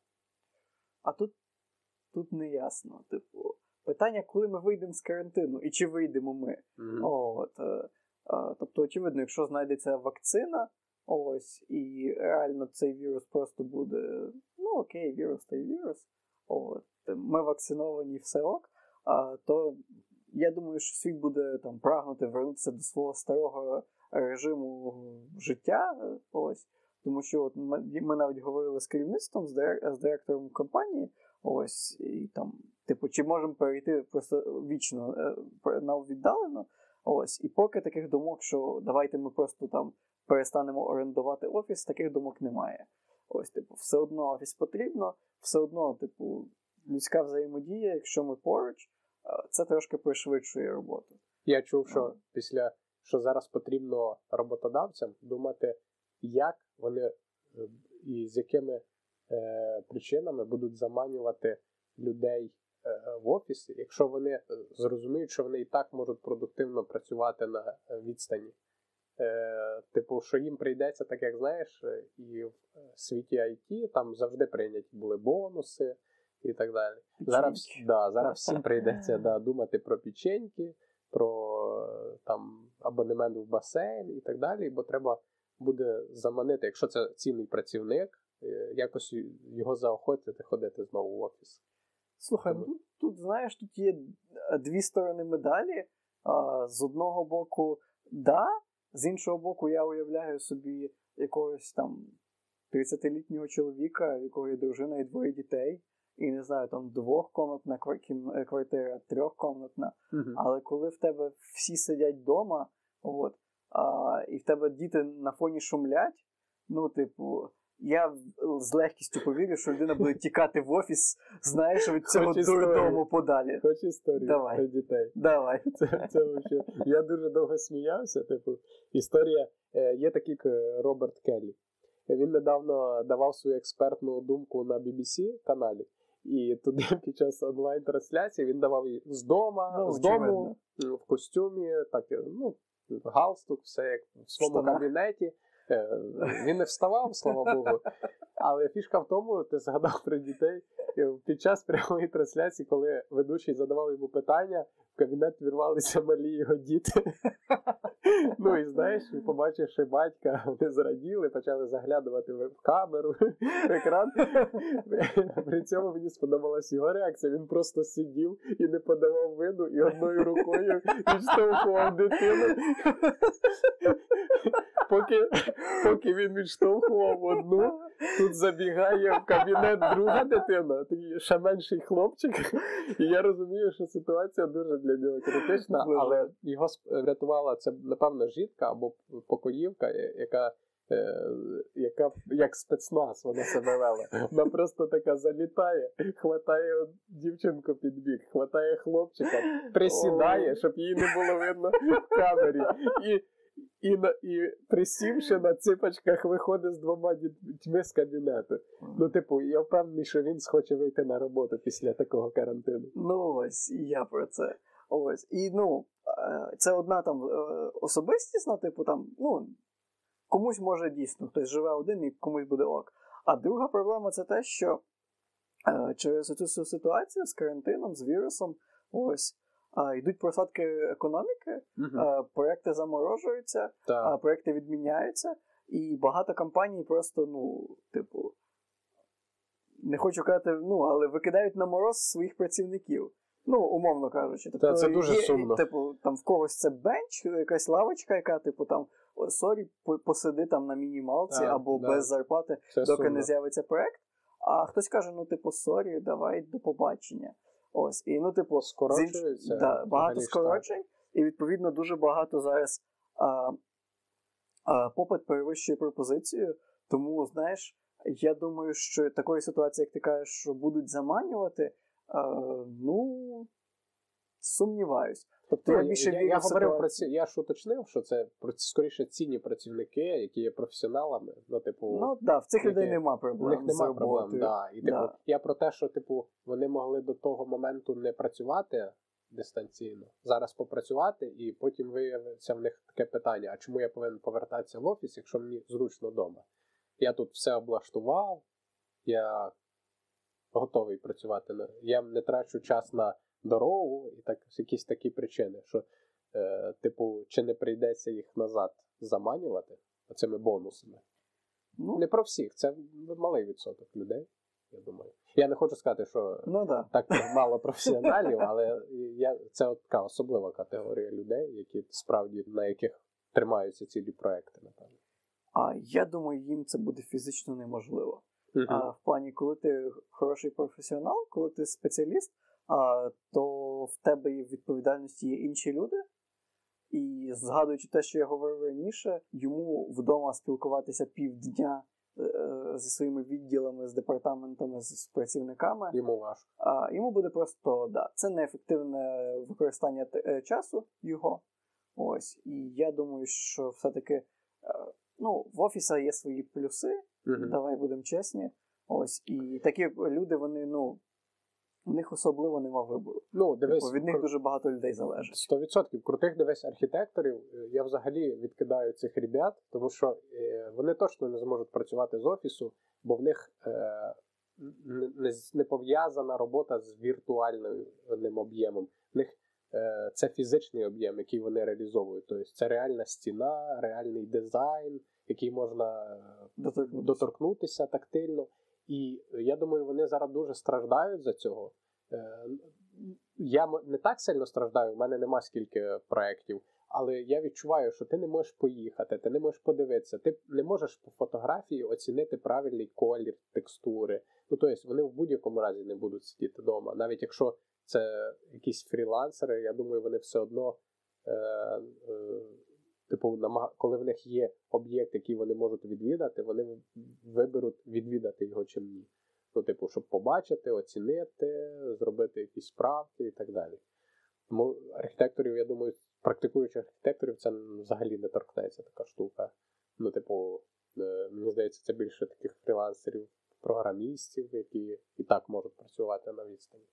А тут, тут не ясно. Типу, питання, коли ми вийдемо з карантину і чи вийдемо ми. Мгм. От, е, е, тобто, очевидно, якщо знайдеться вакцина, Ось, і реально цей вірус просто буде. Ну, окей, вірус та й вірус. От, ми вакциновані все ок. А, то я думаю, що світ буде там прагнути вернутися до свого старого режиму життя. Ось. Тому що от ми, ми навіть говорили з керівництвом, з, дирек, з директором компанії. Ось, і там, типу, чи можемо перейти просто вічно е, на віддалено. Ось, і поки таких думок, що давайте ми просто там перестанемо орендувати офіс, таких думок немає. Ось, типу, все одно офіс потрібно, все одно, типу, людська взаємодія, якщо ми поруч, це трошки пришвидшує роботу. Я чув, що після що зараз потрібно роботодавцям думати, як вони е, і з якими е, причинами будуть заманювати людей е, в офіс, якщо вони е, зрозуміють, що вони і так можуть продуктивно працювати на е, відстані. Е, Типу, що їм прийдеться, так як знаєш, і в світі IT там завжди прийняті були бонуси і так далі. Зараз да, зараз всім прийдеться да, *laughs* думати про печеньки, про там абонемент в басейн і так далі, бо треба буде заманити, якщо це цінний працівник, е, якось його заохотити ходити знову в офіс. Слухай, Тому... тут, тут, знаєш, тут є дві сторони медалі. А, З одного боку, да, з іншого боку, я уявляю собі якогось там 30-літнього чоловіка, в якого є дружина і двоє дітей, і не знаю, там двохкомнатна квартира, трьохкомнатна. Uh-huh. Але коли в тебе всі сидять вдома, от, а, і в тебе діти на фоні шумлять, ну, типу. Я з легкістю повірю, що людина буде тікати в офіс, знаєш, від цього дурдому подалі. Хоч історію Давай. про дітей. Давай. Це, це вообще... Я дуже довго сміявся. Типу, історія е, є такий Роберт Келлі. Він недавно давав свою експертну думку на BBC каналі, і туди *laughs* під час онлайн-трансляції він давав її з дома, ну, з дому, в костюмі, так, ну, галстук, все як в своєму Штана. кабінеті. Е, він не вставав, слава Богу. Але фішка в тому, ти згадав про дітей. Під час прямої трансляції, коли ведучий задавав йому питання, в кабінет вірвалися малі його діти. Ну і знаєш, побачивши батька, вони зраділи, почали заглядувати в камеру, в екран. При цьому мені сподобалась його реакція. Він просто сидів і не подавав виду, і одною рукою відштовхував дитину. Поки поки він відштовхував одну, тут забігає в кабінет друга дитина, такий ще менший хлопчик. І я розумію, що ситуація дуже для нього критична, але його врятувала це, напевно, жінка або покоївка, яка. Е, яка як спецназ вона себе вела. Вона просто така залітає, хватає дівчинку під бік, хватає хлопчика, присідає, щоб її не було видно в камері. І і на, і присівши на ципочках, виходить з двома дітьми з кабінету. Ну, типу, я впевнений, що він схоче вийти на роботу після такого карантину. Ну ось, і я про це. Ось. І ну, е, це одна там е, особистісна, типу, там, ну, комусь може дійсно, хтось живе один і комусь буде ок. А друга проблема це те, що е, через цю ситуацію з карантином, з вірусом, ось а, йдуть просадки економіки, а, проекти заморожуються, а проекти відміняються, і багато компаній просто, ну, типу, не хочу казати, ну, але викидають на мороз своїх працівників. Ну, умовно кажучи, тобто, це дуже є, сумно. Типу, там в когось це bench, якась лавочка, яка, типу, там sorry, посиди там на мінімалці да, або да. без зарплати, це доки сумно. не з'явиться проект. А хтось каже: ну, типу, sorry, давай до побачення. Ось, і ну, типу, скорочується. Да, багато скорочень, і відповідно дуже багато зараз а, а, попит перевищує пропозицію. Тому, знаєш, я думаю, що такої ситуації, як ти кажеш, що будуть заманювати, а, ну сумніваюсь. Тобто я більше я, я говорив про ці, я ж уточнив, що це скоріше цінні працівники, які є професіоналами. Ну, типу, ну да, в цих які, людей нема проблем. У них нема проблем, да. І типу, да. я про те, що типу вони могли до того моменту не працювати дистанційно, зараз попрацювати, і потім виявиться в них таке питання: а чому я повинен повертатися в офіс, якщо мені зручно вдома? Я тут все облаштував, я готовий працювати. Я не трачу час на дорогу, і так якісь такі причини, що, е, типу, чи не прийдеться їх назад заманювати. цими бонусами. Ну, Не про всіх, це малий відсоток людей, я думаю. Я не хочу сказати, що ну да. так мало професіоналів, але я, це от така особлива категорія людей, які справді на яких тримаються цілі проекти, напевно. А я думаю, їм це буде фізично неможливо. Мгм. А в плані, коли ти хороший професіонал, коли ти спеціаліст, то в тебе і в відповідальності є інші люди. І згадуючи те, що я говорив раніше, йому вдома спілкуватися півдня е, зі своїми відділами, з департаментами, з, працівниками. Йому важко. А йому буде просто да, це неефективне використання е, часу його. Ось. І я думаю, що все-таки е, ну, в офісі є свої плюси, Мгм. давай будемо чесні. Ось. І такі люди, вони, ну, у них особливо нема вибору. Ну, дивись, Типу, від них дуже багато людей залежить. 100% крутих дивись архітекторів. е, Я взагалі відкидаю цих ребят, тому що е, вони точно не зможуть працювати з офісу, бо в них е, не, не, пов'язана робота з віртуальним об'ємом. В них е, це фізичний об'єм, який вони реалізовують. Тобто це реальна стіна, реальний дизайн, який можна е, Доторкнутися. доторкнутися тактильно. І я думаю, вони зараз дуже страждають за цього. Е, Я не так сильно страждаю, в мене нема скільки проєктів, але я відчуваю, що ти не можеш поїхати, ти не можеш подивитися, ти не можеш по фотографії оцінити правильний колір, текстури. Ну тобто вони в будь-якому разі не будуть сидіти вдома. Навіть якщо це якісь фрілансери, я думаю, вони все одно. Е, е, Типу, коли в них є об'єкт, який вони можуть відвідати, вони виберуть відвідати його чим ні. Ну, типу, щоб побачити, оцінити, зробити якісь справки і так далі. Тому архітекторів, я думаю, практикуючих архітекторів це взагалі не торкнеться така штука. Ну, типу, е, мені здається, це більше таких фрілансерів, програмістів, які і так можуть працювати на відстані.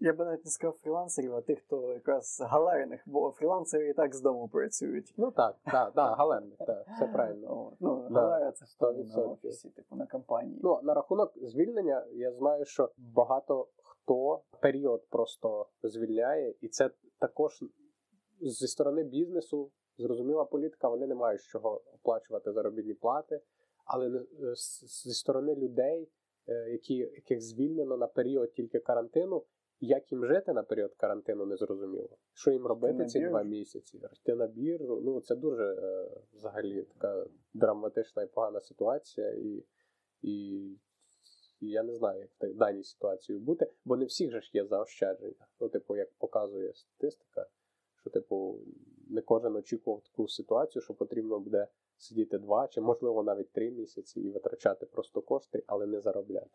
Я би навіть не сказав фрілансерів, а тих, хто якраз галерних, бо фрілансери і так з дому працюють. Ну так, так, так, галерник, так, все *laughs* правильно. Ну, Да, галера це на 100%. офісі, типу на компанії. Ну, на рахунок звільнення, я знаю, що багато хто період просто звільняє, і це також зі сторони бізнесу зрозуміла політика, вони не мають з чого оплачувати заробітні плати, але е, зі сторони людей, е, які, яких звільнено на період тільки карантину, як їм жити на період карантину, не зрозуміло. Що їм робити ці два місяці? Йти на біржу. Ну це дуже е, взагалі така драматична і погана ситуація, і, і, і я не знаю, як в даній ситуації бути, бо не всіх же ж є заощадження. Ну, типу, як показує статистика, що, типу, не кожен очікував таку ситуацію, що потрібно буде сидіти два чи, можливо, навіть три місяці і витрачати просто кошти, але не заробляти.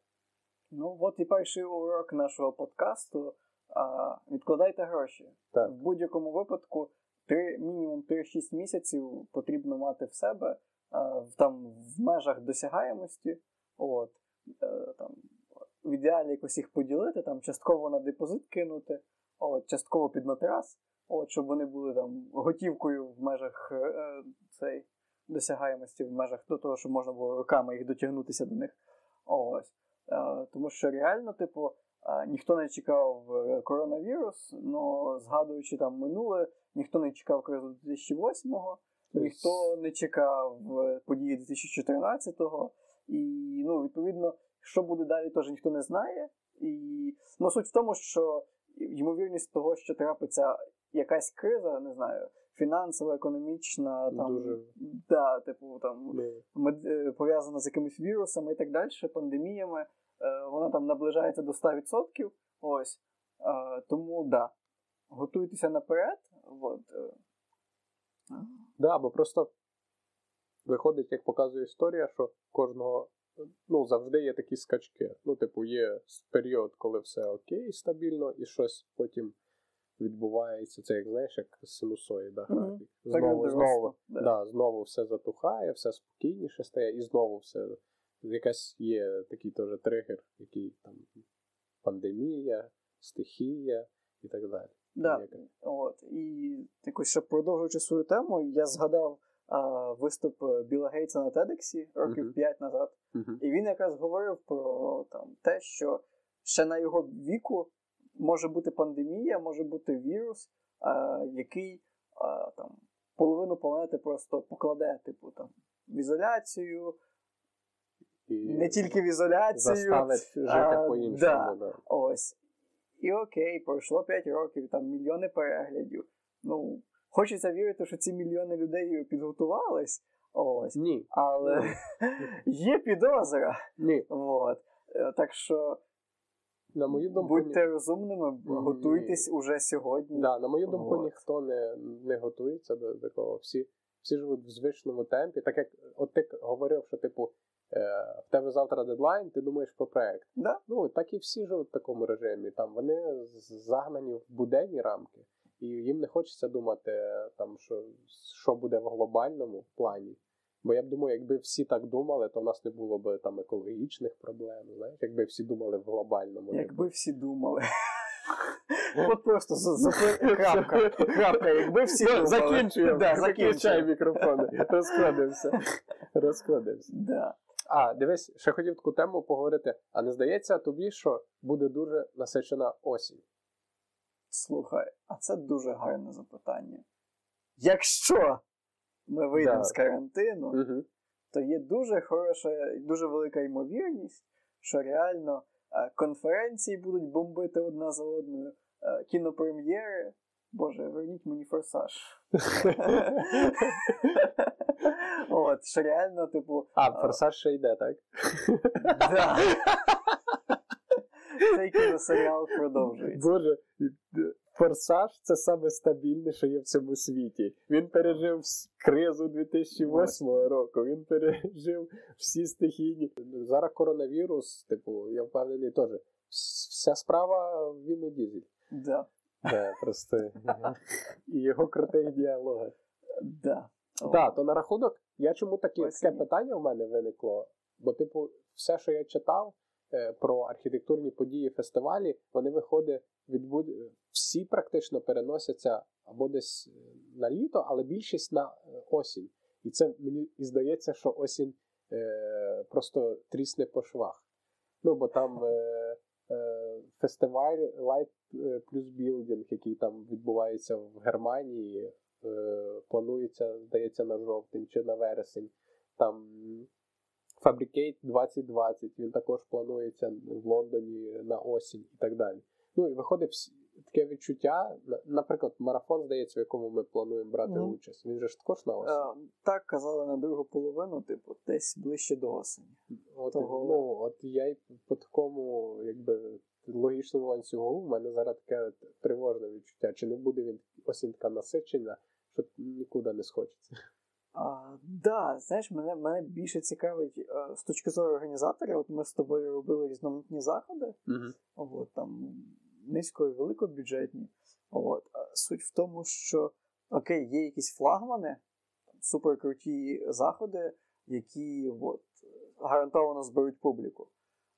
Ну, от і перший урок нашого подкасту. А, відкладайте гроші. Так. В будь-якому випадку три, мінімум 3-6 місяців потрібно мати в себе а, в, там, в межах досягаємості. От, е, там, в ідеалі якось їх поділити, там, частково на депозит кинути, от, частково під матрас, от, щоб вони були там готівкою в межах е, цей, досягаємості, в межах до того, щоб можна було руками їх дотягнутися до них. Е, Тому що реально, типу, е, ніхто не чекав е, коронавірус, але згадуючи там минуле, ніхто не чекав кризу 2008-го, ніхто не чекав е, події 2014-го. І ну, відповідно, що буде далі, теж ніхто не знає. І ну, суть в тому, що ймовірність того, що трапиться якась криза, не знаю, фінансова, економічна, там Дуже. да, типу там Ну, мед- е, пов'язана з якимись вірусами і так далі, пандеміями, е, вона там наближається до 100%. Ось. Е, Тому да. Готуйтеся наперед. От. Да, бо просто виходить, як показує історія, що кожного ну, завжди є такі скачки. Ну, типу, є період, коли все окей, стабільно, і щось потім відбувається. Це як знаєш, як синусоїда графік. Так Знову, знову, да. да, знову все затухає, все спокійніше стає, і знову все. Якась є такий теж тригер, який там пандемія, стихія і так далі. Да. Яка- От. І якось ще продовжуючи свою тему, я згадав а, виступ е, Біла Гейтса на TEDx років. 5 назад. Мгм. І він якраз говорив про там, те, що ще на його віку може бути пандемія, може бути вірус, а, який а, там, половину планети просто покладе, типу, там, в ізоляцію, І не тільки в ізоляцію. заставить жити по-іншому. да. Да. Ось. І окей, пройшло 5 років, там мільйони переглядів. Ну, хочеться вірити, що ці мільйони людей підготувались. Ось. Ні. Але *laughs* є підозра. Ні. От. Е, Так що На мою думку, ні. будьте розумними, Ні. готуйтесь уже сьогодні. Да, на мою думку, Вот. ніхто не, не готується до такого. Всі, всі живуть в звичному темпі. Так як от ти говорив, що типу е, в тебе завтра дедлайн, ти думаєш про проект. Да? Ну так і всі живуть в такому режимі. Там вони загнані в буденні рамки, і їм не хочеться думати е, там, що, що буде в глобальному плані. Бо я б думаю, якби всі так думали, то в нас не було б там екологічних проблем. Знаєш, якби всі думали в глобальному. Якби всі думали. От просто крапка. Крапка, якби всі думали. Закінчуємо. Закінчуємо. мікрофони. Розходимося. Розходимося. А, дивись, ще хотів таку тему поговорити. А не здається тобі, що буде дуже насичена осінь? Слухай, а це дуже гарне запитання. Якщо ми вийдемо Да. з карантину, Угу. то є дуже хороша, дуже велика ймовірність, що реально е, конференції будуть бомбити одна за одною, е, кінопрем'єри. Боже, верніть мені форсаж. *laughs* От, що реально, типу, А, форсаж ще йде, так? да. *laughs* цей кіносеріал продовжується. Боже, форсаж це саме стабільне, що є в цьому світі. Він пережив кризу 2008 року, він пережив всі стихійні. Зараз коронавірус, типу, я впевнений теж. Вся справа в Віну Да. Да, просто і його крутих діалогах. Да. Так, то на рахунок, я чому таке питання в мене виникло? Бо, типу, все, що я читав е, про архітектурні події фестивалі, вони виходить, відбуд... всі практично переносяться або десь е, на літо, але більшість на е, осінь. І це мені і здається, що осінь е, просто трісне по швах. Ну, бо там е, е, фестиваль Light е, плюс Building, який там відбувається в Германії, е, планується, здається, на жовтень чи на вересень. Там Fabricate 2020, він також планується в Лондоні на осінь і так далі. Ну і виходить таке відчуття. Наприклад, марафон, здається, в якому ми плануємо брати Мгм. участь. Він же ж також на осінь. Е, Так казали на другу половину, типу, десь ближче до осені. От, того- ну, от я й по такому, якби логічному ланцюгу, в мене зараз таке тривожне відчуття. Чи не буде він осінь така насичена, що нікуди не схочеться. А, да, знаєш, мене, мене більше цікавить е, з точки зору організатора. От ми з тобою робили різноманітні заходи, от, там низько і великобюджетні. От, суть в тому, що окей, є якісь флагмани, там, суперкруті заходи, які от, гарантовано зберуть публіку.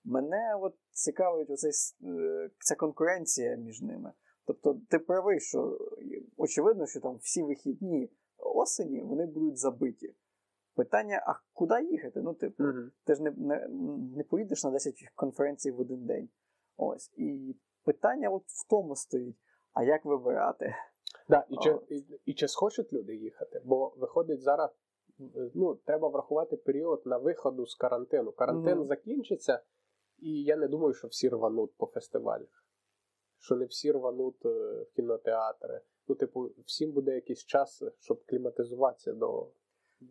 Мене от цікавить оцей, е, ця конкуренція між ними. Тобто, ти правий, що очевидно, що там всі вихідні осені вони будуть забиті. Питання: а куди їхати? Ну, типу, ти ж не, не, не поїдеш на 10 конференцій в один день. Ось. І питання от в тому стоїть: а як вибирати? Да, і, чи, і, і чи схочуть люди їхати? Бо виходить зараз, ну, треба врахувати період на виходу з карантину. Карантин Мгм. закінчиться, і я не думаю, що всі рвануть по фестивалях. Що не всі рвануть е, в кінотеатри. Ну, типу, всім буде якийсь час, щоб кліматизуватися до.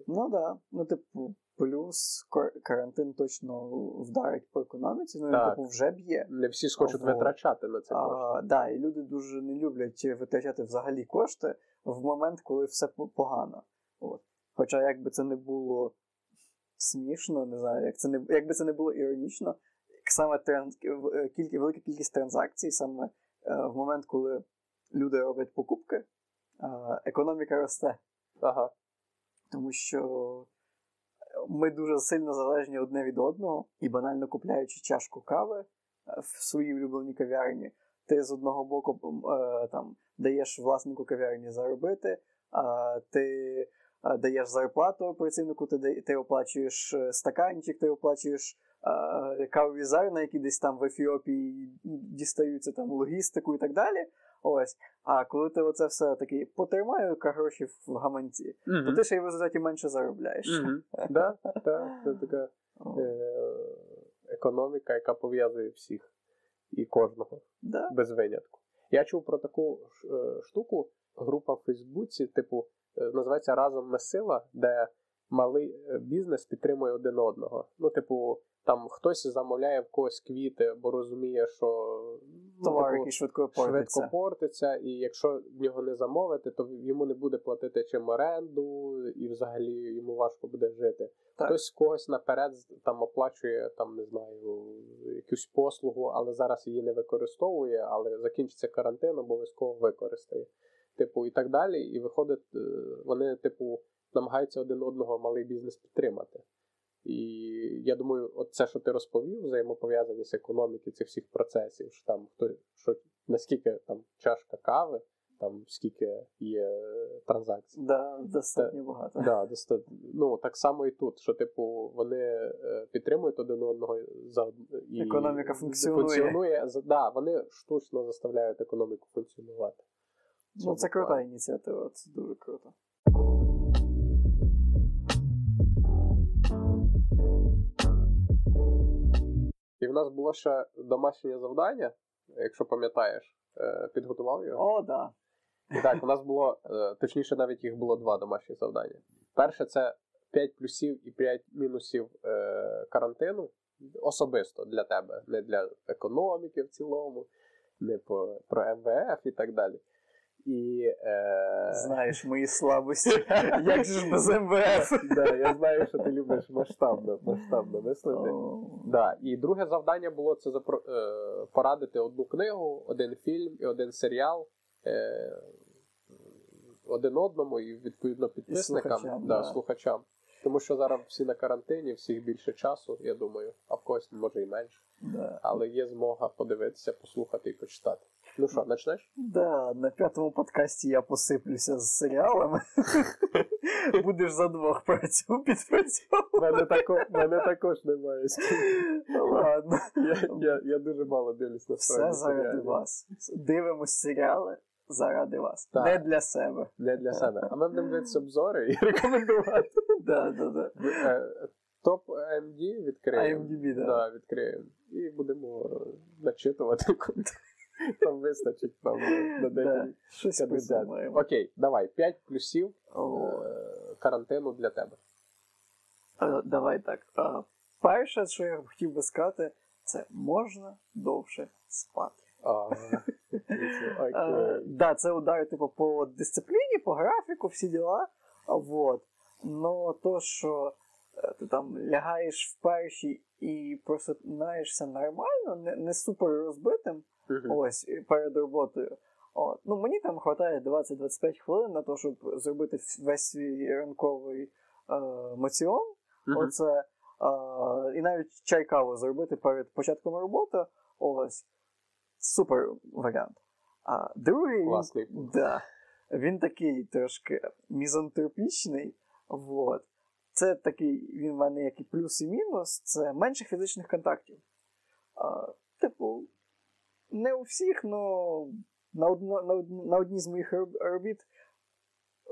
Ну так. Да. Ну, типу, плюс карантин точно вдарить по економіці, ну він Так. типу вже б'є. Не всі схочуть Вот. витрачати на це кошти. Да, і люди дуже не люблять витрачати взагалі кошти в момент, коли все погано. От. Хоча, якби це не було смішно, не знаю, як це не, якби це не було іронічно, саме транс, в- кілька, велика кількість транзакцій, саме е, в момент, коли люди роблять покупки, е, економіка росте. Ага. Тому що ми дуже сильно залежні одне від одного, і банально купляючи чашку кави е, в своїй улюбленій кав'ярні, ти з одного боку е, там, даєш власнику кав'ярні заробити, ти е, даєш зарплату працівнику, ти, оплачуєш стаканчик, ти оплачуєш кавові зерна, які десь там в Ефіопії дістаються там логістику і так далі. Ось. А коли ти оце все таки потримаю гроші в гаманці, то ти ще й в результаті менше заробляєш. *laughs* Да, да, Це така е- економіка, яка пов'язує всіх і кожного да. без винятку. Я чув про таку е, штуку, група в Фейсбуці, типу, е, називається Разом ми сила, де малий бізнес підтримує один одного. Ну, типу, там хтось замовляє в когось квіти, бо розуміє, що ну, товар, типу, який швидко портиться. швидко портиться, і якщо в нього не замовити, то йому не буде платити чим оренду, і взагалі йому важко буде жити. Так. Хтось когось наперед там оплачує там, не знаю, якусь послугу, але зараз її не використовує, але закінчиться карантин, обов'язково використає. Типу, і так далі. І виходить, е, вони, типу, намагаються один одного малий бізнес підтримати. І я думаю, от це, що ти розповів, взаємопов'язаність економіки цих всіх процесів, що там хто що наскільки там чашка кави, там скільки є транзакцій. Да, достатньо Та, багато. Да, достатньо. Ну так само і тут, що типу вони е, підтримують один одного за і економіка функціонує. функціонує. Да, вони штучно заставляють економіку функціонувати. Ну, це крута ініціатива, це дуже круто. Нас було ще домашнє завдання, якщо пам'ятаєш, е, підготував його. О, да. І так, у нас було, е, точніше, навіть їх було два домашні завдання. Перше, це 5 плюсів і 5 мінусів е, карантину. Особисто для тебе, не для економіки в цілому, не по, про МВФ і так далі. І, е... Знаєш мої слабості. *laughs* Як же ж без МВФ? Да, Я знаю, що ти любиш масштабно масштабно мислити. Да. І друге завдання було це запро... е... порадити одну книгу, один фільм і один серіал е... один одному і відповідно підписникам, і слухачам, да, да. слухачам. Тому що зараз всі на карантині, всіх більше часу, я думаю, а в когось може і менше. Да. Але є змога подивитися, послухати і почитати. Ну що, почнеш? Да, на п'ятому подкасті я посиплюся з серіалами. *laughs* Будеш за двох працю підпрацьовувати. Мене тако, мене також немає. Ладно. Я я, я дуже мало дивлюсь на Все заради вас. Дивимось серіали заради вас. Так. Не для себе. Не для себе. А ми будемо дивитися обзори і *laughs* рекомендувати. Да, да, да. Е, топ AMD відкриємо. IMDb, да. Да, відкриємо. І будемо начитувати контент. *laughs* Там вистачить там на день. Щось придумаємо. Окей, давай, 5 плюсів е, карантину для тебе. Давай так. Перше, що я хотів би сказати, це можна довше спати. *laughs* Да, це удари типу, по дисципліні, по графіку, всі діла. Вот. Но то, що е, ти там лягаєш в перші і просинаєшся нормально, не, не супер розбитим. Uh-huh. Ось перед роботою. От. Ну, Мені там вистачає 20-25 хвилин на те, щоб зробити весь свій ранковий е, маціон. Uh-huh. Оце, е, і навіть чай каву зробити перед початком роботи. Ось. Супер варіант. А другий Класний. Він, да, він такий трошки мізантропічний. Вот. Це такий, він в мене як і плюс і мінус, це менше фізичних контактів. А, Типу, не у всіх, але на одно, на, на одній з моїх робіт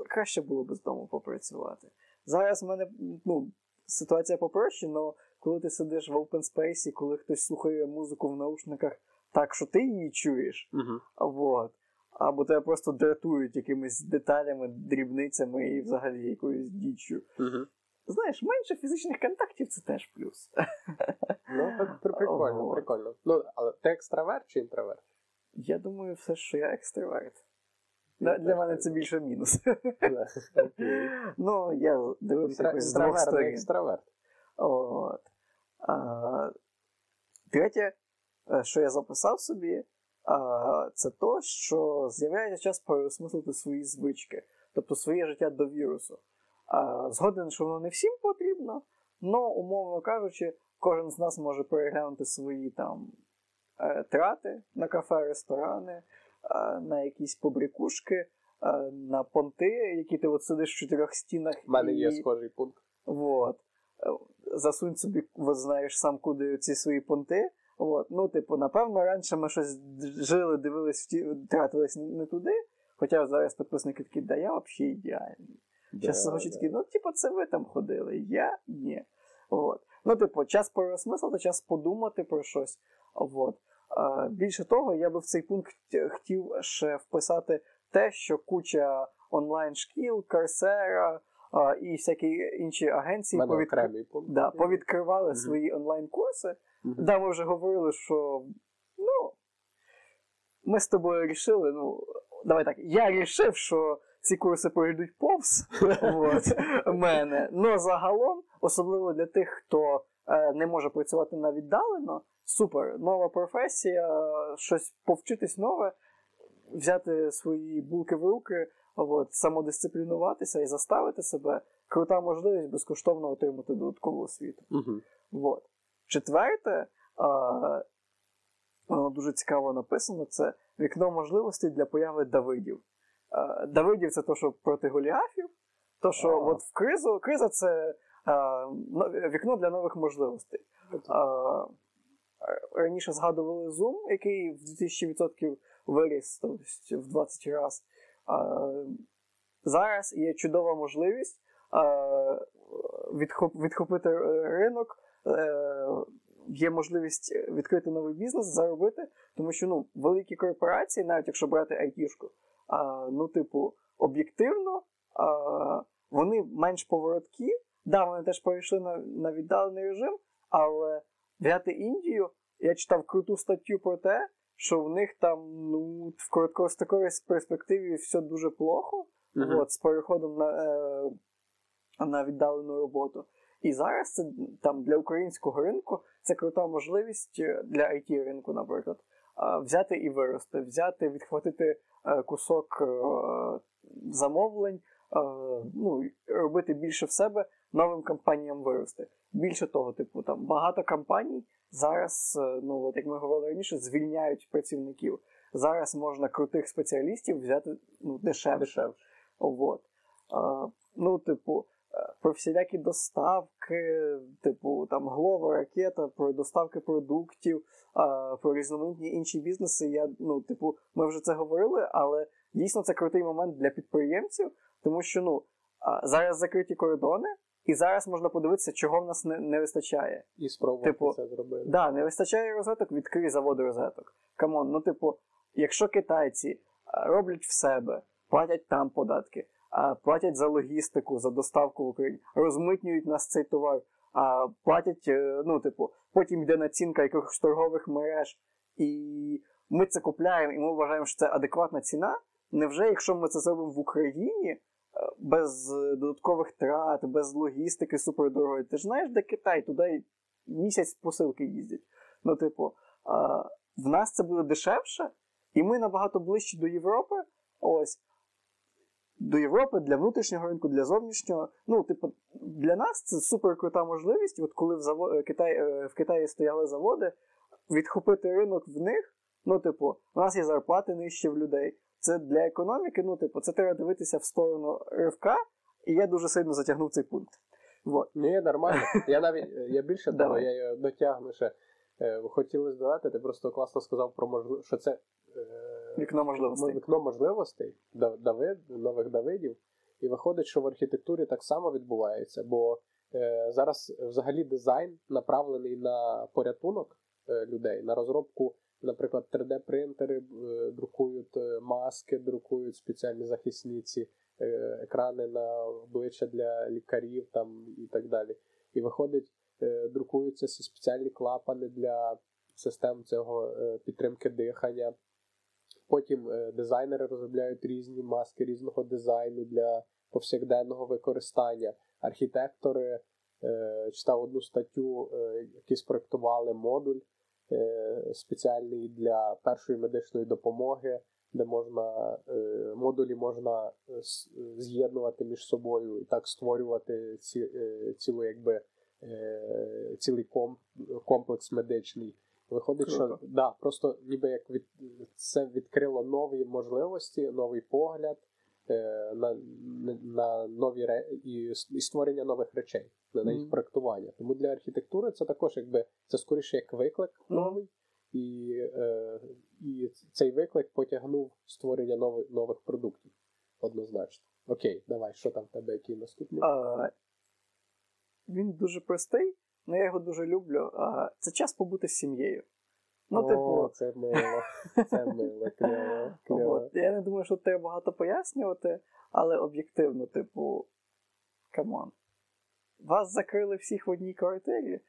краще було б з дому попрацювати. Зараз в мене ну, ситуація попроще, але коли ти сидиш в open space, коли хтось слухає музику в наушниках так, що ти її чуєш, uh-huh. вот, або тебе просто дратують якимись деталями, дрібницями і взагалі якоюсь діччю. Uh-huh. Знаєш, менше фізичних контактів це теж плюс. Ну, прикольно, прикольно. Ну, але ти екстраверт чи інтроверт? Я думаю, все, що я екстраверт. Для, для мене це більше мінус. *laughs* Ну, я дивився якось з двох сторін. екстраверт. От. А, Третє, е, що я записав собі, а, це то, що з'являється час переосмислити свої звички, тобто своє життя до вірусу. Згоден, що воно не всім потрібно, але, умовно кажучи, кожен з нас може переглянути свої там е, трати на кафе, ресторани, е, на якісь побрікушки, е, на понти, які ти от сидиш в чотирьох стінах. У мене і... є схожий пункт. Вот. Засунь собі, от знаєш сам, куди ці свої понти, От, ну, типу, напевно, раніше ми щось жили, дивились, тратились не туди. Хоча зараз підписники такі, да я взагалі ідеальний. Зараз да, такі, ну, типу, це ви там ходили, я ні. От. Ну, типу, час переосмислити, час подумати про щось. От. А, Більше того, я би в цей пункт хотів ще вписати те, що куча онлайн-шкіл, Карсера і всякі інші агенції повідкр... да, повідкривали mm-hmm. свої онлайн-курси. Mm-hmm. Да, ми вже говорили, що ну, ми з тобою вирішили, ну, давай так, я рішив, що ці курси пройдуть повз от, мене. Но загалом, особливо для тих, хто е, не може працювати на віддалено, супер, нова професія, щось повчитись нове, взяти свої булки в руки, от, самодисциплінуватися і заставити себе. Крута можливість безкоштовно отримати додаткову освіту. Uh-huh. От. Четверте, а, воно дуже цікаво написано: це вікно можливостей для появи Давидів. А, Давидів це то, що проти Голіафів. То, що uh-huh. от в кризу, криза це а, вікно для нових можливостей. А, Раніше згадували Zoom, який в 2000% виріс тобто в 20 разів. Зараз є чудова можливість відхопити ринок, е, є можливість відкрити новий бізнес, заробити, тому що ну, великі корпорації, навіть якщо брати айтішку, ну, типу, об'єктивно, вони менш повороткі. Да, вони теж перейшли на, на віддалений режим, але взяти Індію, я читав круту статтю про те, що в них там ну, в короткостроковій перспективі все дуже плохо uh-huh. от, з переходом на е, на віддалену роботу. І зараз це там для українського ринку це крута можливість е, для it ринку, наприклад, взяти і вирости, взяти, відхватити кусок е, замовлень, ну, робити більше в себе, новим компаніям вирости. Більше того, типу, там багато компаній зараз, ну от як ми говорили раніше, звільняють працівників. Зараз можна крутих спеціалістів взяти ну, дешевше. дешевше. От. Ну, типу, е, про всілякі доставки, типу там Glovo, Ракета, про доставки продуктів, про різноманітні інші бізнеси. Я, ну, типу, Ми вже це говорили, але дійсно це крутий момент для підприємців, тому що ну, зараз закриті кордони. І зараз можна подивитися, чого в нас не не вистачає. І спробувати типу, це зробити. Да, не вистачає розеток, відкрий завод розеток. Come on, ну, типу, якщо китайці роблять в себе, платять там податки, платять за логістику, за доставку в Україні, розмитнюють нас цей товар, платять, е, ну, типу, потім йде націнка якихось торгових мереж, і ми це купляємо, і ми вважаємо, що це адекватна ціна. Невже, якщо ми це зробимо в Україні е, без додаткових трат, без логістики супердорогої, ти ж знаєш, де Китай, туди місяць посилки їздять. Ну, типу, в нас це буде дешевше, і ми набагато ближче до Європи. Ось до Європи для внутрішнього ринку, для зовнішнього. Ну, типу, для нас це супер крута можливість. От коли в завод... Е, Китай... Е, в Китаї стояли заводи, відхопити ринок в них. Ну, типу, у нас є зарплати нижче в людей. Це для економіки, ну, типу, це треба дивитися в сторону ривка, і я дуже сильно затягнув цей пункт. Вот. Ні, нормально. Я навіть я більше того, я дотягну ще. Е, хотілося додати, ти просто класно сказав про можливість, що це Вікно можливостей. Вікно можливостей Давид, нових Давидів. І виходить, що в архітектурі так само відбувається, бо е, зараз взагалі дизайн направлений на порятунок е, людей, на розробку, наприклад, 3D-принтери е, друкують е, маски, друкують спеціальні захисниці, е, екрани на обличчя для лікарів там і так далі. І виходить, е, друкуються спеціальні клапани для систем цього підтримки дихання. Потім е, дизайнери розробляють різні маски різного дизайну для повсякденного використання. Архітектори е, читав одну статтю, е, які спроектували модуль спеціальний для першої медичної допомоги, де можна модулі можна з'єднувати між собою і так створювати ці, цілу, якби, цілий комплекс медичний. Виходить, Круто. що да, просто ніби як від це відкрило нові можливості, новий погляд е, на, на нові ре... і, і створення нових речей, на їх Мгм. проектування. Тому для архітектури це також якби це скоріше як виклик Мгм. новий, і, е, і цей виклик потягнув створення нових, нових продуктів. Однозначно. Окей, давай, що там в тебе, який наступний? А, він дуже простий, але я його дуже люблю. А, це час побути з сім'єю. Ну, О, типу, це мило. Це мило, кльово, кльово. от, я не думаю, що треба багато пояснювати, але об'єктивно, типу, come on. Вас закрили всіх в одній квартирі.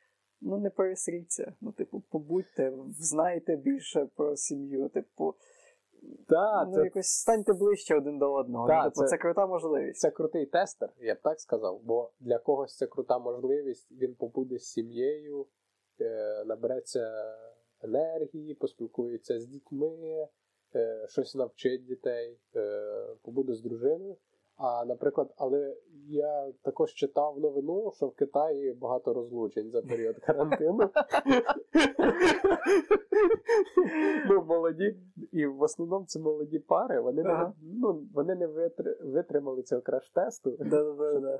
Ну, не пересріться. Ну, типу, побудьте, знайте більше про сім'ю. Типу, Та, ну, це, якось станьте ближче один до одного. Та, ну, типу, це... це- крута можливість. це крутий тестер, я б так сказав, бо для когось це крута можливість, він побуде з сім'єю, е, набереться енергії, поспілкується з дітьми, е, щось навчить дітей, е, побуде з дружиною. А, наприклад, але я також читав новину, що в Китаї багато розлучень за період карантину. ну, молоді, і в основному це молоді пари. Вони не, ну, вони не витри- витримали цього краш-тесту.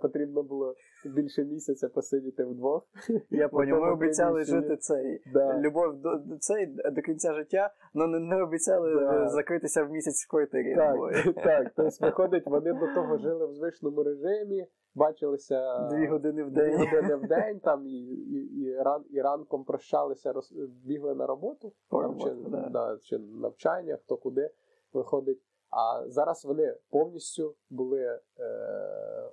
Потрібно було більше місяця посидіти вдвох. Я поняв, ми обіцяли жити цей Да. любов до, цей до кінця життя, але не, не обіцяли Да. е, закритися в місяць в квартирі. Так, *laughs* так. Тобто, виходить, вони до того жили в звичному режимі, бачилися Дві години в дві день. години в *laughs* день, там і, і, і, ран, і ранком прощалися, роз, бігли на роботу, там, чи, да. да, чи навчання, хто куди виходить. А зараз вони повністю були е,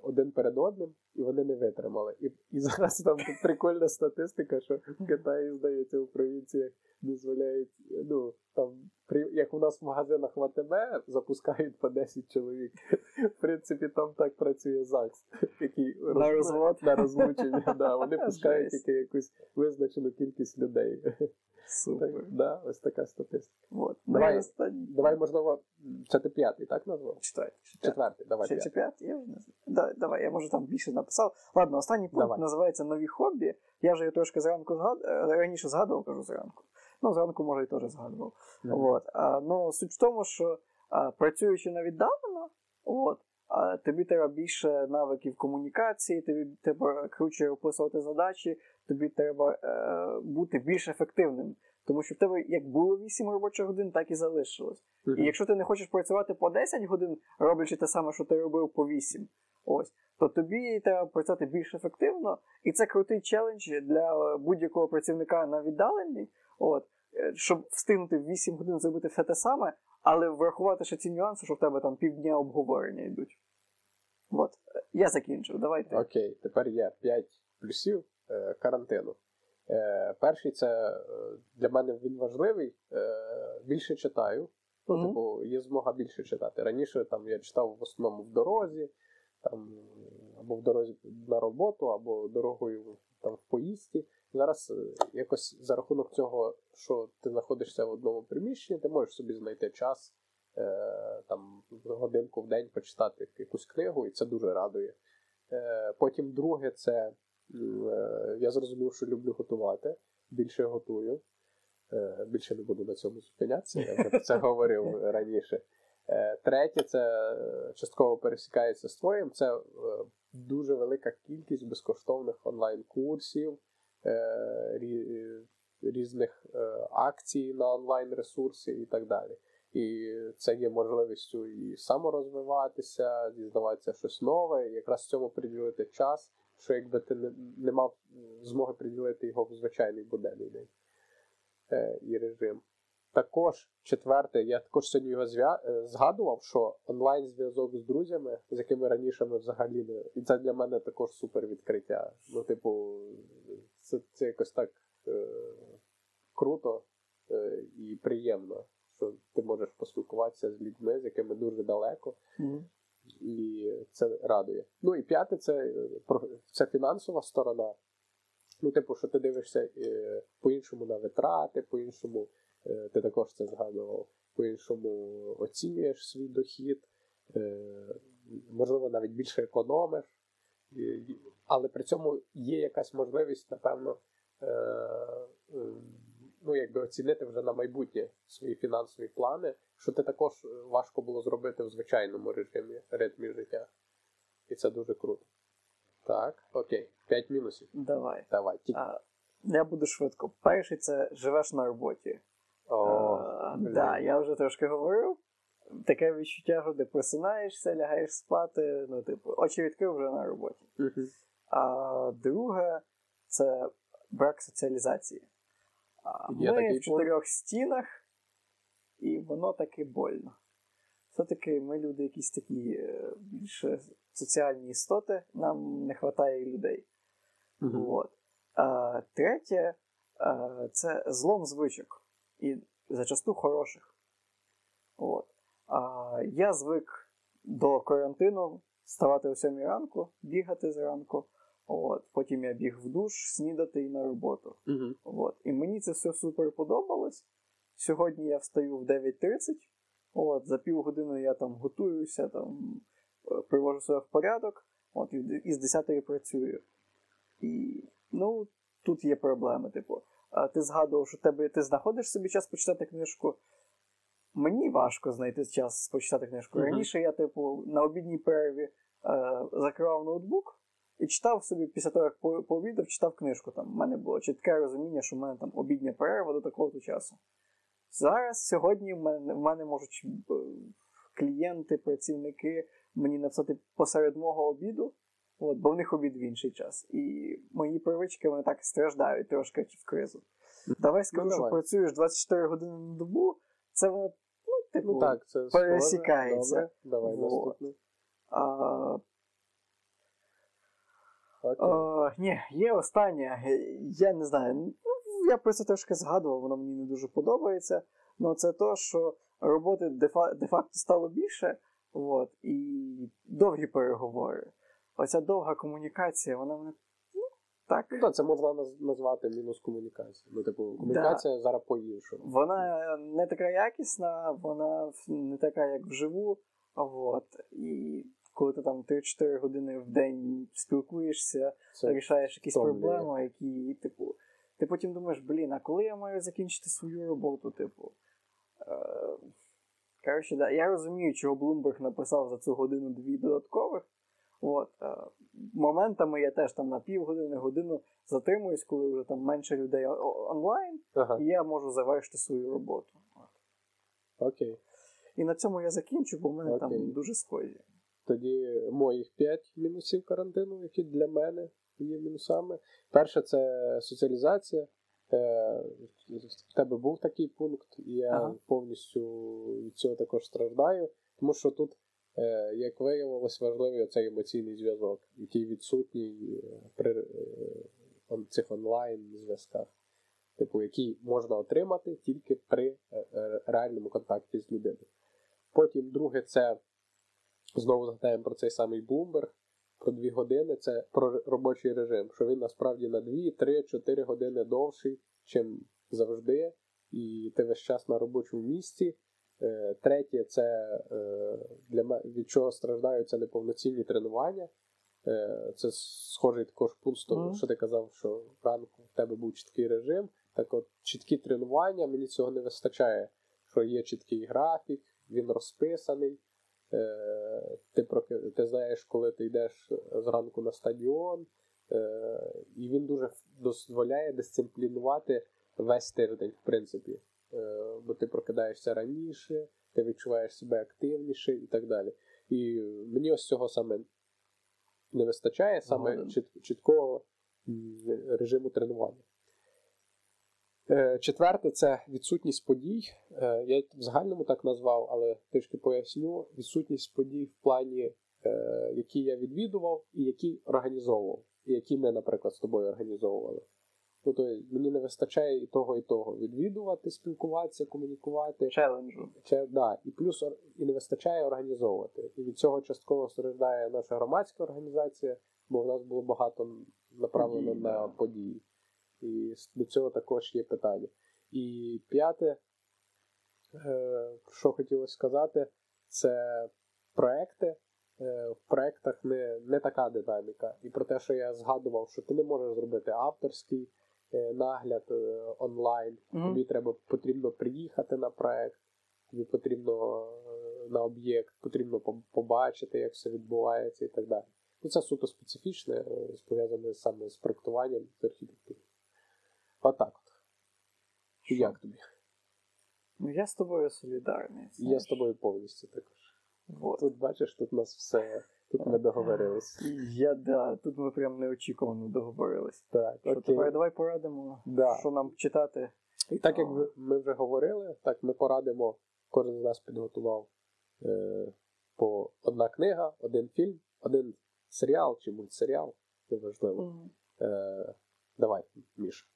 один перед одним, і вони не витримали. І, і зараз там прикольна статистика, що в Китаї, здається, у провінціях дозволяють, ну там при як у нас в магазинах в АТБ запускають по 10 чоловік. В принципі, там так працює ЗАГС, який На розвод? на розлучення. Да, вони пускають тільки якусь визначену кількість людей. Супер. Так, да, ось така статистика. Вот. Давай. Ну, і останній. Давай, можливо, це ти п'ятий, так назвав? Четвертий. Четвертий, давай Чи, п'ятий. Я вже не знаю. Да, давай, я може там більше написав. Ладно, останній пункт Давай. називається нові хобі. Я вже його трошки зранку згад... е, раніше згадував, кажу зранку. Ну, зранку, може, і теж згадував. Мгм. Вот. А, ну, суть в тому, що а, працюючи на віддалено, от, а, тобі треба більше навиків комунікації, тобі треба круче описувати задачі, тобі треба е, бути більш ефективним. Тому що в тебе як було 8 робочих годин, так і залишилось. Мгм. І якщо ти не хочеш працювати по 10 годин, роблячи те саме, що ти робив по 8, ось, то тобі треба працювати більш ефективно, і це крутий челендж для будь-якого працівника на віддаленні, от, е, щоб встигнути в 8 годин зробити все те саме, але врахувати ще ці нюанси, що в тебе там півдня обговорення йдуть. От, Е, я закінчив. Давайте. Окей, тепер є 5 плюсів карантину. Е, перший це е, для мене він важливий. Е, більше читаю. Ну, Мгм. Типу, є змога більше читати. Раніше там я читав в основному в дорозі, там, або в дорозі на роботу, або дорогою там, в поїзді. Зараз е, якось за рахунок цього, що ти знаходишся в одному приміщенні, ти можеш собі знайти час е, там, годинку в день почитати якусь книгу, і це дуже радує. Е, потім друге, це е, я зрозумів, що люблю готувати, більше готую. Е, Більше не буду на цьому зупинятися, я про це *laughs* говорив раніше. Е, Третє, це е, частково пересікається з твоїм. Це е, дуже велика кількість безкоштовних онлайн-курсів, е, різних е, акцій на онлайн-ресурси і так далі. І це є можливістю і саморозвиватися, дізнаватися щось нове, і якраз цьому приділити час, що якби ти не, не мав змоги приділити його в звичайний буденний день е, і режим. Також четверте, я також сьогодні його зв'я... е, згадував, що онлайн-зв'язок з друзями, з якими раніше ми взагалі не. І це для мене також супер відкриття. Ну, типу, це, це якось так е... круто е... і приємно, що ти можеш поспілкуватися з людьми, з якими дуже далеко, Мгм. І це радує. Ну і п'яте, це, е, це фінансова сторона. Ну, типу, що ти дивишся е, по-іншому на витрати, по-іншому, е, ти також це згадував, по-іншому оцінюєш свій дохід, можливо, навіть більше економиш. Але при цьому є якась можливість, напевно, ну, якби оцінити вже на майбутнє свої фінансові плани, що ти також е, важко було зробити в звичайному режимі ритмі життя. І це дуже круто. Так, окей, 5 мінусів. Давай. Давай. Ті... А, я буду швидко. Перший це живеш на роботі. О, А, да, я вже трошки говорив. Таке відчуття, що ти просинаєшся, лягаєш спати, ну, типу, очі відкрив вже на роботі. Мгм. А друге це брак соціалізації. Є ми в чотирьох стінах, і воно таки больно. Все-таки ми люди якісь такі е, більше соціальні істоти, нам не вистачає людей. Мгм. Вот. А, третє а, це злом звичок. І зачасту хороших. От. А, я звик до карантину вставати о 7 ранку, бігати зранку. От. Потім я біг в душ, снідати і на роботу. Мгм. От. І мені це все супер подобалось. Сьогодні я встаю в 9.30. От, за півгодини я там готуюся, там, е, привожу себе в порядок, от, і, з 10 працюю. І ну, тут є проблеми. Типу, ти згадував, що тебе, ти знаходиш собі час почитати книжку. Мені важко знайти час почитати книжку. Мгм. Раніше я, типу, на обідній перерві е, закривав ноутбук і читав собі після того, як по- пообідав, читав книжку. Там в мене було чітке розуміння, що в мене там обідня перерва до такого часу. Зараз, сьогодні, в мене, в мене можуть е, клієнти, працівники мені написати посеред мого обіду, от, бо в них обід в інший час. І мої привички вони так страждають трошки в кризу. Давай скажу, що давай. працюєш 24 години на добу, це воно, ну, типу, Ну так, це пересікається. Добре, давай а, Окей. О, ні, є останнє. Я не знаю. ну, Я про це трошки згадував, воно мені не дуже подобається. Ну, це то, що роботи де-фа- де-факто стало більше, от, і довгі переговори. Оця довга комунікація, вона мене ну, так. Ну так, це можна назвати мінус комунікації. Ну, типу, комунікація зараз по-іншому. Вона не така якісна, вона не така, як вживу. От, і коли ти там 3-4 години в день спілкуєшся, Це рішаєш якісь втомлює. проблеми, які, типу, ти потім думаєш, блін, а коли я маю закінчити свою роботу, типу. Е, коротше, да, я розумію, чого Bloomberg написав за цю годину-дві додаткових. От, е, моментами я теж там на півгодини, годину затримуюсь, коли вже там менше людей онлайн, Ага, і я можу завершити свою роботу. От. окей. І на цьому я закінчу, бо в мене Окей. там дуже схожі. Тоді моїх 5 мінусів карантину, які для мене є мінусами. Перше, це соціалізація. Е, В тебе був такий пункт, і я Ага. повністю від цього також страждаю, тому що тут, е, як виявилось, важливий оцей емоційний зв'язок, який відсутній е, при цих онлайн зв'язках, типу, який можна отримати тільки при реальному контакті з людиною. Потім, друге, це знову згадаємо про цей самий Bloomberg, про дві години. Це про робочий режим, що він насправді на 2, 3, 4 години довший, чим завжди, і ти весь час на робочому місці. Е, Третє, це е, для мене від чого страждають це неповноцінні тренування. Е, Це схожий також пункт, Мгм. що ти казав, що вранку в тебе був чіткий режим. Так от, чіткі тренування, мені цього не вистачає, що є чіткий графік, він розписаний. Е, Ти, ти знаєш, коли ти йдеш зранку на стадіон, е, і він дуже дозволяє дисциплінувати весь тиждень, в принципі. Е, Бо ти прокидаєшся раніше, ти відчуваєш себе активніше і так далі. І мені ось цього саме не вистачає, саме чіт- чіткого режиму тренування. Е, Четверте це відсутність подій. Е, Я в загальному так назвав, але трішки поясню. Відсутність подій в плані, е, які я відвідував і які організовував, і які ми, наприклад, з тобою організовували. Ну, то мені не вистачає і того, і того. Відвідувати, спілкуватися, комунікувати. Челенджу. Це, да, і плюс і не вистачає організовувати. І від цього частково страждає наша громадська організація, бо в нас було багато направлено Подій, на да. події. І до цього також є питання. І п'яте, е, що хотілося сказати, це проекти. Е, В проектах не, не така динаміка. І про те, що я згадував, що ти не можеш зробити авторський е, нагляд онлайн, Мгм. тобі треба потрібно приїхати на проект, тобі потрібно на об'єкт, потрібно побачити, як все відбувається і так далі. Ну, це суто специфічне, пов'язане саме з проектуванням з архітектурою. Отак от. Як тобі? Ну я з тобою солідарний. Я з тобою повністю також. Вот. Тут бачиш, тут у нас все, тут ми договорились. Я да, тут ми прям неочікувано договорились. Так, Що окей. тепер давай порадимо, Да. що нам читати. І так як ми вже говорили, так ми порадимо, кожен з нас підготував е, по одна книга, один фільм, один серіал чи мультсеріал, неважливо. Е, давай, Міш,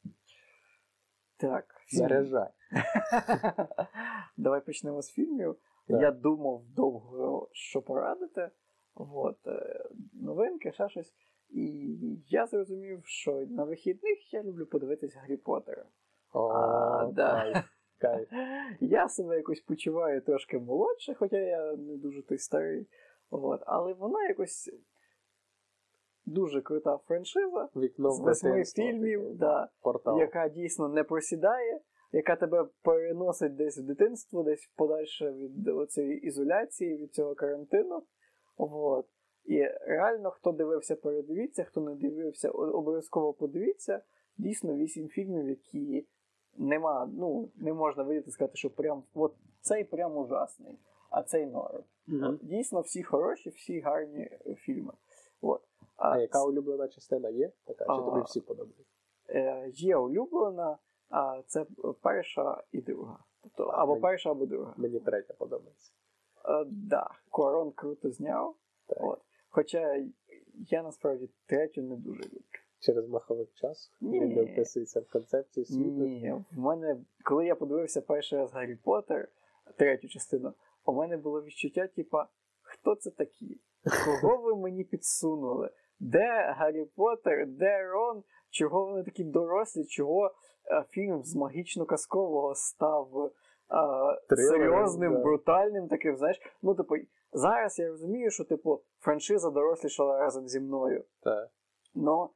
Так. заряджай. *laughs* Давай почнемо з фільмів. Так. Я думав довго, що порадити. От, е, новинки, ще щось. І я зрозумів, що на вихідних я люблю подивитися Гаррі Поттера. О, А, да. кайф, кайф. *laughs* Я себе якось почуваю трошки молодше, хоча я не дуже той старий. От, але вона якось дуже крута франшиза Вікно з восьми фільмів, таке, да, портал. яка дійсно не просідає, яка тебе переносить десь в дитинство, десь подальше від цієї ізоляції, від цього карантину. От. І реально, хто дивився, передивіться, хто не дивився, обов'язково подивіться. Дійсно, вісім фільмів, які нема, ну, не можна видіти сказати, що прям от цей прям ужасний, а цей норм. Мгм. Дійсно, всі хороші, всі гарні фільми. От. А яка улюблена частина є? Така, чи тобі всі подобаються? е, є улюблена, а це перша і друга. Тобто або Мені- перша, або друга. Мені третя подобається. Е, да, Корон круто зняв. Так. От. Хоча я насправді третю не дуже люблю. Через маховик часу Ні. він не вписується в концепцію світу. Ні, в мене, коли я подивився перший раз Гаррі Поттер, третю частину, у мене було відчуття, типа, хто це такі? *laughs* Кого ви мені підсунули? Де Гаррі Поттер, де Рон? Чого вони такі дорослі? Чого е, фільм з магічно-казкового став а, Трилером, серйозним, да. брутальним таким, знаєш? Ну, типу, зараз я розумію, що, типу, франшиза дорослішала разом зі мною. Так. Но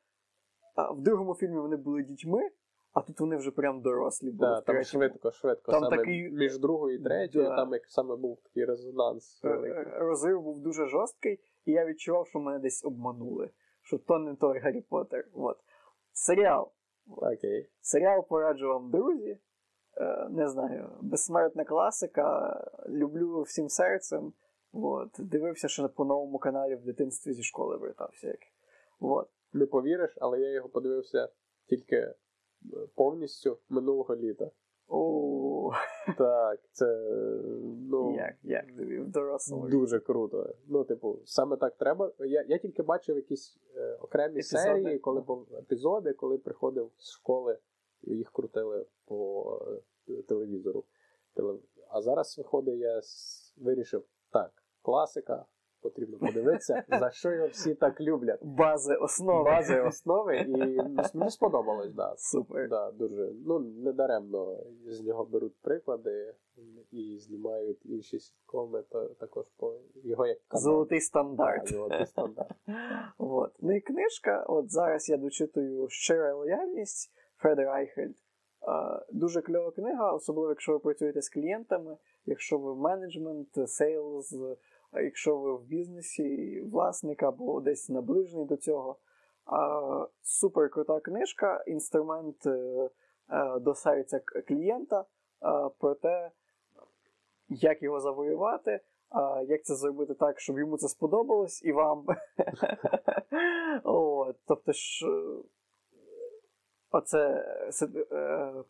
а, в другому фільмі вони були дітьми, а тут вони вже прям дорослі були. Да, там швидко, швидко. Там саме такий- між другою і третьою, Да. там як саме був такий резонанс. Е, великий. е, Розрив був дуже жорсткий, і я відчував, що мене десь обманули. Що то не той Гаррі Поттер. От. Серіал. Окей. Серіал пораджу вам, друзі. Е, Не знаю, безсмертна класика. Люблю всім серцем. От. Дивився, що по новому каналі в дитинстві зі школи вертався. От. Не повіриш, але я його подивився тільки повністю минулого літа. О, Так, це ну, як, як тобі в дорослому. дуже круто. Ну, типу, саме так треба. Я, я тільки бачив якісь е, окремі Епізоди. серії, коли був епізоди, коли приходив з школи, і їх крутили по е, телевізору. А зараз виходить, я вирішив, так, класика, потрібно подивитися, за що його всі так люблять. Бази, основи. Бази основи, і мені сподобалось, да. Супер. Да, дуже. Ну, недаремно з нього беруть приклади і знімають інші сіткоми, то також по його як канал. Золотий стандарт. Да, золотий стандарт. *laughs* От. Ну і книжка, от зараз я дочитую Щира лояльність Фреда Райхельд. Дуже кльова книга, особливо якщо ви працюєте з клієнтами, якщо ви менеджмент, сейлз, а якщо ви в бізнесі, власник або десь наближений до цього. Супер крута книжка, інструмент е, е, до серця клієнта е, про те, як його завоювати, як це зробити так, щоб йому це сподобалось і вам. *laughs* От, тобто ж. Оце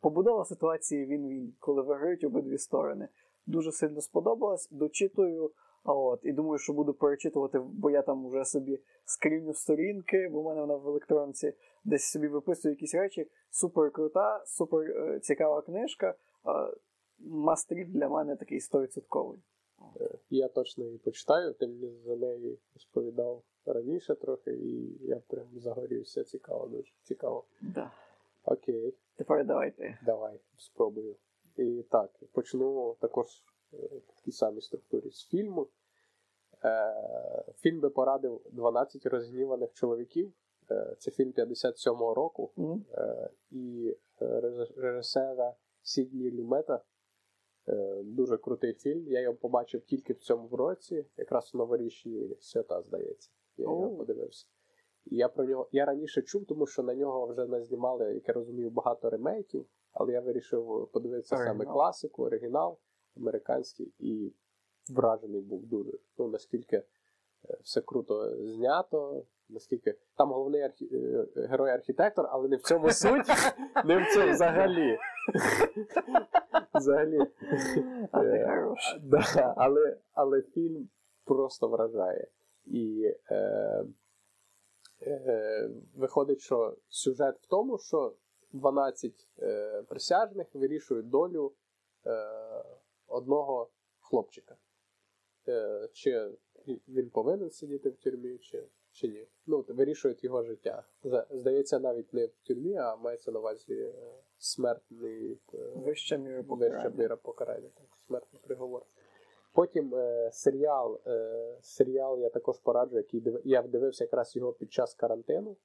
побудова ситуації він-він, коли виграють обидві сторони. Дуже сильно сподобалось. Дочитую, от, і думаю, що буду перечитувати, бо я там вже собі скріню сторінки, бо в мене вона в електронці, десь собі виписую якісь речі. Супер крута, супер е, цікава книжка. Е, Мастріт для мене такий 100%. Я точно її почитаю, ти мені за неї розповідав раніше трохи, і я прям загорівся. Цікаво, дуже цікаво. Да. Окей, Тепер давайте. давай спробую. І так, почну також е, в такій самій структурі з фільму. Е, фільм би порадив 12 розгніваних чоловіків Е, Це фільм 57-го року. Е, І е, режисера Сідні Люмета. Е, Дуже крутий фільм. Я його побачив тільки в цьому році, якраз в новорічні свята, здається. Я його Оу. подивився. Я про нього я раніше чув, тому що на нього вже назнімали, як я розумію, багато ремейків, але я вирішив подивитися саме класику, оригінал американський, і вражений був дуже. Ну, наскільки е, все круто знято, наскільки там головний архі... е, герой архітектор, але не в цьому суть, *laughs* не в цьому взагалі. *laughs* Взагалі. Е, *laughs* але, але фільм просто вражає. І е, е, виходить, що сюжет в тому, що 12 е, присяжних вирішують долю е, одного хлопчика. Е, чи він повинен сидіти в тюрмі, чи, чи ні. Ну, вирішують його життя. Здається, навіть не в тюрмі, а мається на увазі е, смертний е, Вища міра Вища покарання. міра покарання, так, смертний приговор. Потім е, серіал, е, серіал я також пораджу, який див... я дивився якраз його під час карантину.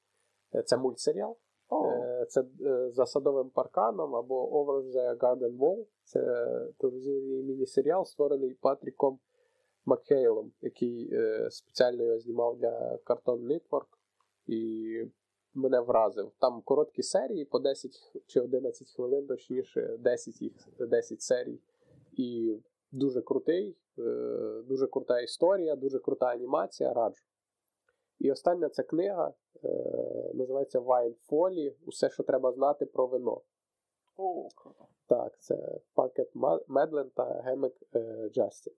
Це мультсеріал. Е, це е, за садовим парканом або Over the Garden Wall. Це телевізійний міні-серіал, створений Патріком Макхейлом, який е, спеціально його знімав для Cartoon Network. І мене вразив. Там короткі серії по 10 чи 11 хвилин, точніше, 10 їх 10 серій. І дуже крутий, дуже крута історія, дуже крута анімація, раджу. І остання ця книга е, називається Wine Folly. Усе, що треба знати про вино. о, круто. Так, це Пакет Медлен та Гемек е, Джастін.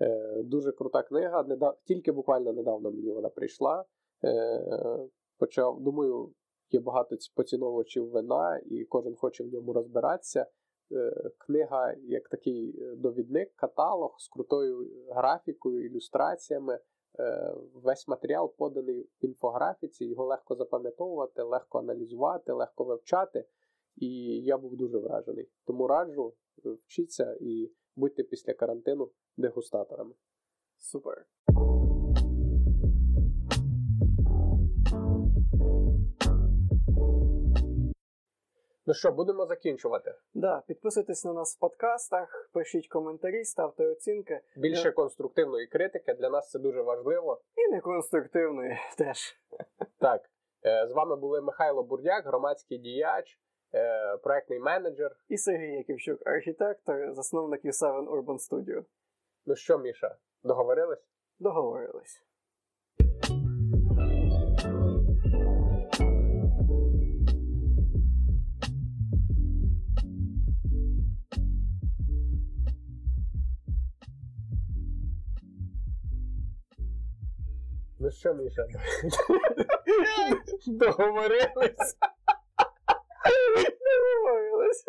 Е, дуже крута книга. Недав... Тільки буквально недавно мені вона прийшла. Е, почав, думаю, є багато ці- поціновувачів вина, і кожен хоче в ньому розбиратися. Е, книга як такий е, довідник, каталог з крутою графікою, ілюстраціями. Е, весь матеріал поданий в інфографіці, його легко запам'ятовувати, легко аналізувати, легко вивчати. І я був дуже вражений. Тому раджу, е, вчіться і будьте після карантину дегустаторами. Супер. Ну що, будемо закінчувати. Да, підписуйтесь на нас в подкастах, пишіть коментарі, ставте оцінки. Більше конструктивної критики для нас це дуже важливо. І неконструктивної *laughs* теж. Так, е, з вами були Михайло Бурдяк, громадський діяч, е, проектний менеджер. І Сергій Яківчук, архітектор, засновник U7 Urban Studio. Ну що, Міша, договорились? Договорились. Ну що, Міша? Договорились? Договорились.